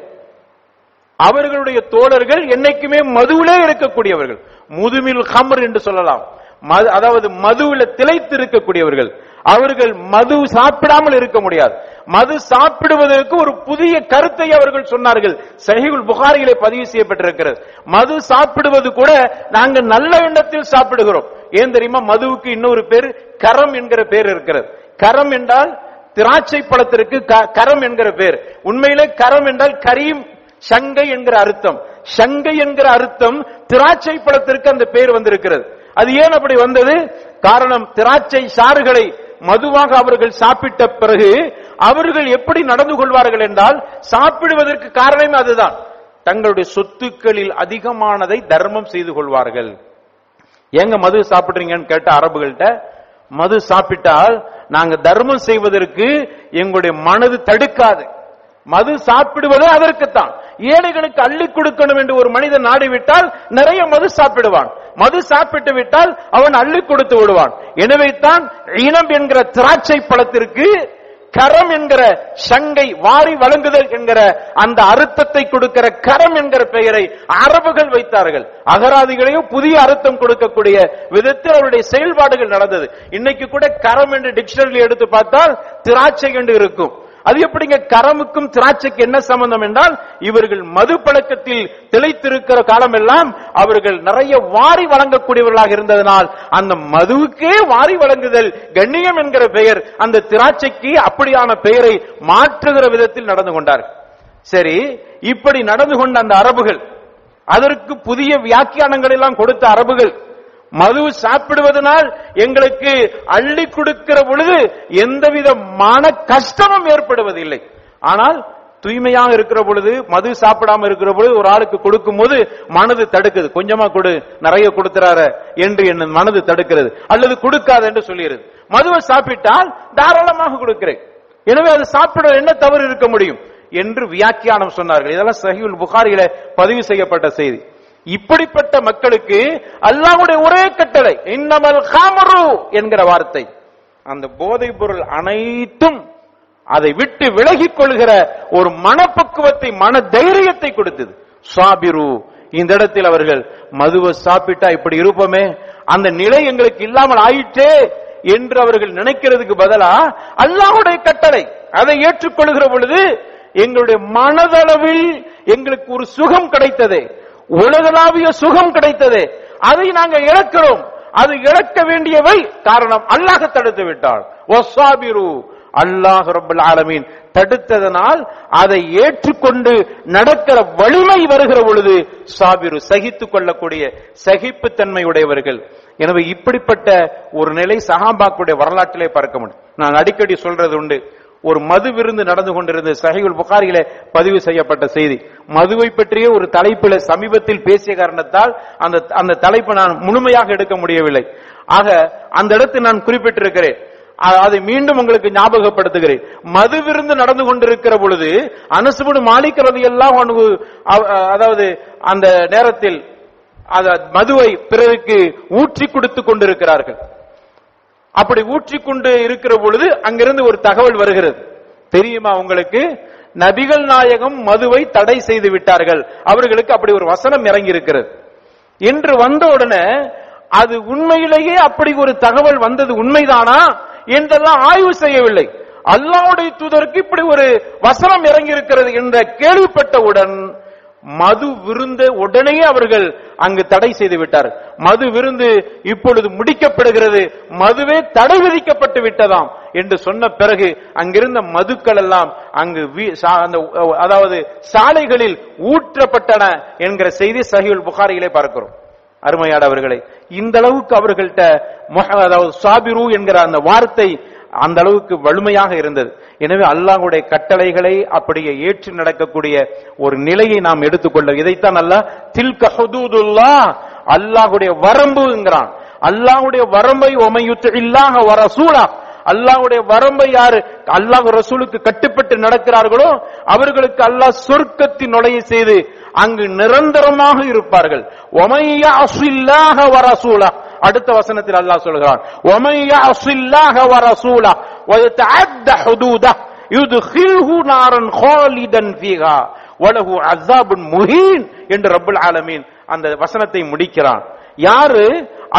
அவர்களுடைய தோழர்கள் என்னைக்குமே மதுவிலே இருக்கக்கூடியவர்கள். முதுமில் ஹமர் என்று சொல்லலாம். மது- அதாவது மதுவில திளைத்து இருக்கக்கூடியவர்கள் அவர்கள் மது சாப்பிடாமல் இருக்க முடியாது. மது சாப்பிடுவதற்கு ஒரு புதிய கருத்தை அவர்கள் சொன்னார்கள். சஹிகுல் புகாரிகளை பதிவு செய்யப்பட்டிருக்கிறது. மது சாப்பிடுவது கூட நாங்கள் நல்ல எண்ணத்தில் சாப்பிடுகிறோம். ஏன் தெரியுமா? மதுவுக்கு இன்னொரு பேர் கரம் என்கிற பேர் இருக்கிறது. கரம் என்றால் திராட்சை பழத்திற்கு க- கரம் என்கிற பேர். உண்மையிலே கரம் என்றால் கரீம் சங்கை என்கிற அர்த்தம். சங்கை என்கிற அர்த்தம் திராட்சை பழத்திற்கு அந்த பேர் வந்திருக்கிறது. அது ஏன் அப்படி வந்தது? காரணம் திராட்சை சாறுகளை மதுவாக அவர்கள் சாப்பிட்ட பிறகு அவர்கள் எப்படி நடந்து கொள்வார்கள் என்றால் சாப்பிடுவதற்கு காரணமே அதுதான். தங்களுடைய சொத்துக்களில் அதிகமானதை தர்மம் செய்து கொள்வார்கள். எங்க மது சாப்பிடுறீங்கன்னு கேட்ட அரபுகள்கிட்ட மது சாப்பிட்டால் நாங்க தர்மம் செய்வதற்கு எங்களுடைய மனது தடுக்காது. மது சாப்பிடுவது அதற்குத்தான். ஏழைகளுக்கு அள்ளி கொடுக்கணும் என்று ஒரு மனிதன் நாடிவிட்டால் நிறைய மது சாப்பிடுவான். மது சாப்பிட்டு விட்டால் அவன் அள்ளி கொடுத்து விடுவான். எனவே தான் இனம் என்கிற திராட்சை பழத்திற்கு கரம் என்கிற சங்கை வாரி வழங்குதல் என்கிற அந்த அர்த்தத்தை கொடுக்கிற கரம் என்கிற பெயரை அரபுகள் வைத்தார்கள். அகராதிகளையும் புதிய அர்த்தம் கொடுக்கக்கூடிய விதத்தில் அவருடைய செயல்பாடுகள் நடந்தது. இன்னைக்கு கூட கரம் என்று டிக்ஷனரி எடுத்து பார்த்தால் திராட்சை என்று இருக்கும். அது எப்படிங்க கரமுக்கும் திராட்சைக்கு என்ன சம்பந்தம் என்றால் இவர்கள் மது பழக்கத்தில் திளைத்திருக்கிற காலமெல்லாம் அவர்கள் நிறைய வாரி வழங்கக்கூடியவர்களாக இருந்ததனால் அந்த மதுவுக்கே வாரி வழங்குதல் கண்ணியம் என்கிற பெயர் அந்த திராட்சைக்கு அப்படியான பெயரை மாற்றுகிற விதத்தில் நடந்து கொண்டார். சரி இப்படி நடந்து கொண்ட அந்த அரபுகள் அதற்கு புதிய வியாக்கியானங்கள் எல்லாம் கொடுத்த அரபுகள் மது சாப்பிடுவதனால் எங்களுக்கு அள்ளி கொடுக்கிற பொழுது எந்தவித மன கஷ்டமும் ஏற்படுவதில்லை. ஆனால் தூய்மையாக இருக்கிற பொழுது மது சாப்பிடாம இருக்கிற பொழுது ஒரு ஆளுக்கு கொடுக்கும் போது மனது தடுக்குது. கொஞ்சமா கொடு நிறைய கொடுத்துறாரு என்று என் மனது தடுக்கிறது. அல்லது கொடுக்காது என்று சொல்லுகிறது மதுவை சாப்பிட்டால் தாராளமாக கொடுக்கிறேன். எனவே அது சாப்பிட என்ன தவறு இருக்க முடியும்? என்று வியாக்கியானம் சொன்னார்கள். இதெல்லாம் சஹிவுல் புகாரியில பதிவு செய்யப்பட்ட செய்தி. இப்படிப்பட்ட மக்களுக்கு அல்லாஹுடைய ஒரே கட்டளை இன்னமல் காமரு என்கிற வார்த்தை. அந்த போதைப் பொருள் அனைத்தும் அதை விட்டு விலகிக் கொள்கிற ஒரு மனப்பக்குவத்தை மன தைரியத்தை கொடுத்தது. சாபிரு இந்த இடத்தில் அவர்கள் மதுவை சாப்பிட்டா இப்படி இருப்போமே அந்த நிலை எங்களுக்கு இல்லாமல் ஆயிற்றே என்று அவர்கள் நினைக்கிறதுக்கு பதிலா அல்லாஹுடைய கட்டளை. அதை ஏற்றுக்கொள்கிற பொழுது எங்களுடைய மனதளவில் எங்களுக்கு ஒரு சுகம் கிடைத்தது. உலகளாவிய சுகம் கிடைத்தது. அதை நாங்க இழக்கிறோம். அது இழக்க வேண்டியவை காரணம். அல்லாஹ் தடுத்து விட்டான் அல்லாஹ் ரப்பல் ஆலமீன். தடுத்ததனால் அதை ஏற்றுக்கொண்டு நடக்கிற வலிமை வருகிற பொழுது சாபிரு சகித்துக் கொள்ளக்கூடிய சகிப்புத்தன்மை உடையவர்கள் எனவே இப்படிப்பட்ட ஒரு நிலை சஹாபாக்குடைய வரலாற்றிலே பார்க்க முடியும். நான் அடிக்கடி சொல்றது உண்டு. ஒரு மது விருந்து நடந்து கொண்டிருந்த சஹிகுல் புகாரியில பதிவு செய்யப்பட்ட செய்தி. மதுவை பற்றிய ஒரு தலைப்பில சமீபத்தில் பேசிய காரணத்தால் அந்த அந்த தலைப்பை நான் முழுமையாக எடுக்க முடியவில்லை. ஆக அந்த இடத்தை நான் குறிப்பிட்டிருக்கிறேன். அதை மீண்டும் உங்களுக்கு ஞாபகப்படுத்துகிறேன். மது விருந்து நடந்து கொண்டிருக்கிற பொழுது அனசுபடு மாளிக்கிறது எல்லாம் அதாவது அந்த நேரத்தில் அத மதுவை பிறருக்கு ஊற்றி கொடுத்து கொண்டிருக்கிறார்கள். அப்படி ஊற்றிக்கொண்டு இருக்கிற பொழுது அங்கிருந்து ஒரு தகவல் வருகிறது. தெரியுமா உங்களுக்கு? நபிகள் நாயகம் மதுவை தடை செய்து விட்டார்கள். அவர்களுக்கு அப்படி ஒரு வசனம் இறங்கி இருக்கிறது என்று வந்த உடனே அது உண்மையிலேயே அப்படி ஒரு தகவல் வந்தது உண்மைதானா என்றெல்லாம் ஆய்வு செய்யவில்லை. அல்லாவுடைய தூதருக்கு இப்படி ஒரு வசனம் இறங்கி இருக்கிறது என்ற கேள்விப்பட்டவுடன் மது விருந்து உடனே அவர்கள் அங்கு தடை செய்து விட்டார். மது விருந்து இப்பொழுது முடிக்கப்படுகிறது. மதுவே தடை விதிக்கப்பட்டு விட்டதாம் என்று சொன்ன பிறகு அங்கிருந்த மதுக்கள் எல்லாம் அங்கு வீ- சா- அந்த அதாவது சாலைகளில் ஊற்றப்பட்டன என்கிற செய்தி சஹிவுல் புகாரியிலே பார்க்கிறோம். அருமையாடவர்களை இந்த அளவுக்கு அவர்கள்ட்ட அதாவது சாபிரு என்கிற அந்த வார்த்தை அந்த அளவுக்கு வலிமையாக இருந்தது. எனவே அல்லாஹுடைய கட்டளைகளை அப்படியே ஏற்று நடக்கக்கூடிய ஒரு நிலையை நாம் எடுத்துக்கொள்ள இதைத்தான் அல்ல தில்க ஹுதூதுல்லாஹ் அல்லாஹ்வுடைய வரம்புங்கிறான். அல்லாஹுடைய வரம்பை ஒமையுத்து இல்லாஹ வரசூலா அல்லாஹ்வுடைய வரம்பை யாரு அல்லாஹ் ரசூலுக்கு கட்டுப்பட்டு நடக்கிறார்களோ அவர்களுக்கு அல்லாஹ் சொர்க்கத்தின் நுழைய செய்து அங்கு நிரந்தரமாக இருப்பார்கள். ஒமையா அசுல்லாக வரசூலா அடுத்த வசனத்தில் அல்லாஹ் சொல்கிறான். ஒமைய அசில்லாக வரசூலா ஹாலிதன் ஃபீஹா வலஹு அஸாபுன் முஹீன் என்று ரப்பல் ஆலமீன் அந்த வசனத்தை முடிக்கிறான். யாரு?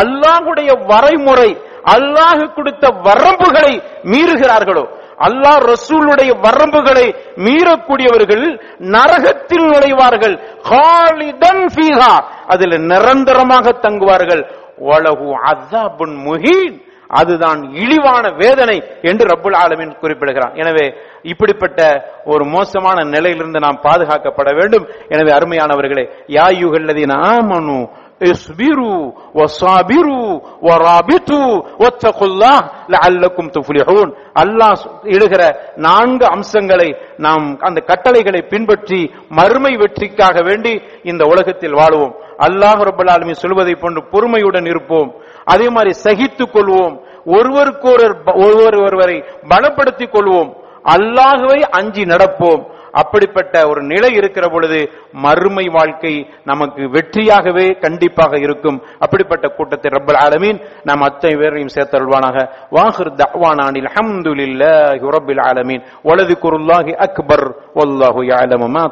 அல்லாஹுடைய வரைமுறை அல்லாஹு கொடுத்த வரம்புகளை மீறுகிறார்களோ? அல்லாஹ் ரசூலுடைய வரம்புகளை மீறக்கூடியவர்கள் நரகத்தில் நுழைவார்கள். அதில் நிரந்தரமாக தங்குவார்கள். ஒலகு அசாபுன் முஹீன். அதுதான் இழிவான வேதனை என்று ரப்புல் ஆலமின் குறிப்பிடுகிறான். எனவே இப்படிப்பட்ட ஒரு மோசமான நிலையிலிருந்து நாம் பாதுகாக்கப்பட வேண்டும். எனவே அருமையானவர்களே யாயுகல்லதின் ஆமனு اصبروا وصابروا ورابطوا واتقوا الله لعلكم تفلحون அல்லாஹ் இடுகிற நான்கு அம்சங்களை நாம் அந்த கட்டளைகளை பின்பற்றி மறுமை வெற்றிக்காக வேண்டி இந்த உலகத்தில் வாழுவோம் அல்லாஹ் ரப்பல் ஆலமீன் சொல்வதை போன்று பொறுமையுடன் இருப்போம் அதே மாதிரி சகித்துக் கொள்வோம் ஒருவருக்கொருவர் ஒருவர் ஒருவரை பலப்படுத்திக் கொள்வோம் அல்லாஹுவை அஞ்சி நடப்போம் அப்படிப்பட்ட ஒரு நிலை இருக்கிற பொழுது மறுமை வாழ்க்கை நமக்கு வெற்றியாகவே கண்டிப்பாக இருக்கும். அப்படிப்பட்ட கூட்டத்தை ரப்பல் ஆலமீன் நாம் அத்தனை பேரையும் சேர்த்தருள்வானாக வாஹிர் தஹ்வானானில் அல்ஹம்துலில்லாஹி ரப்பில் ஆலமீன். வலது குருல்லாஹி அக்பர் வல்லாஹு யஅலமு மா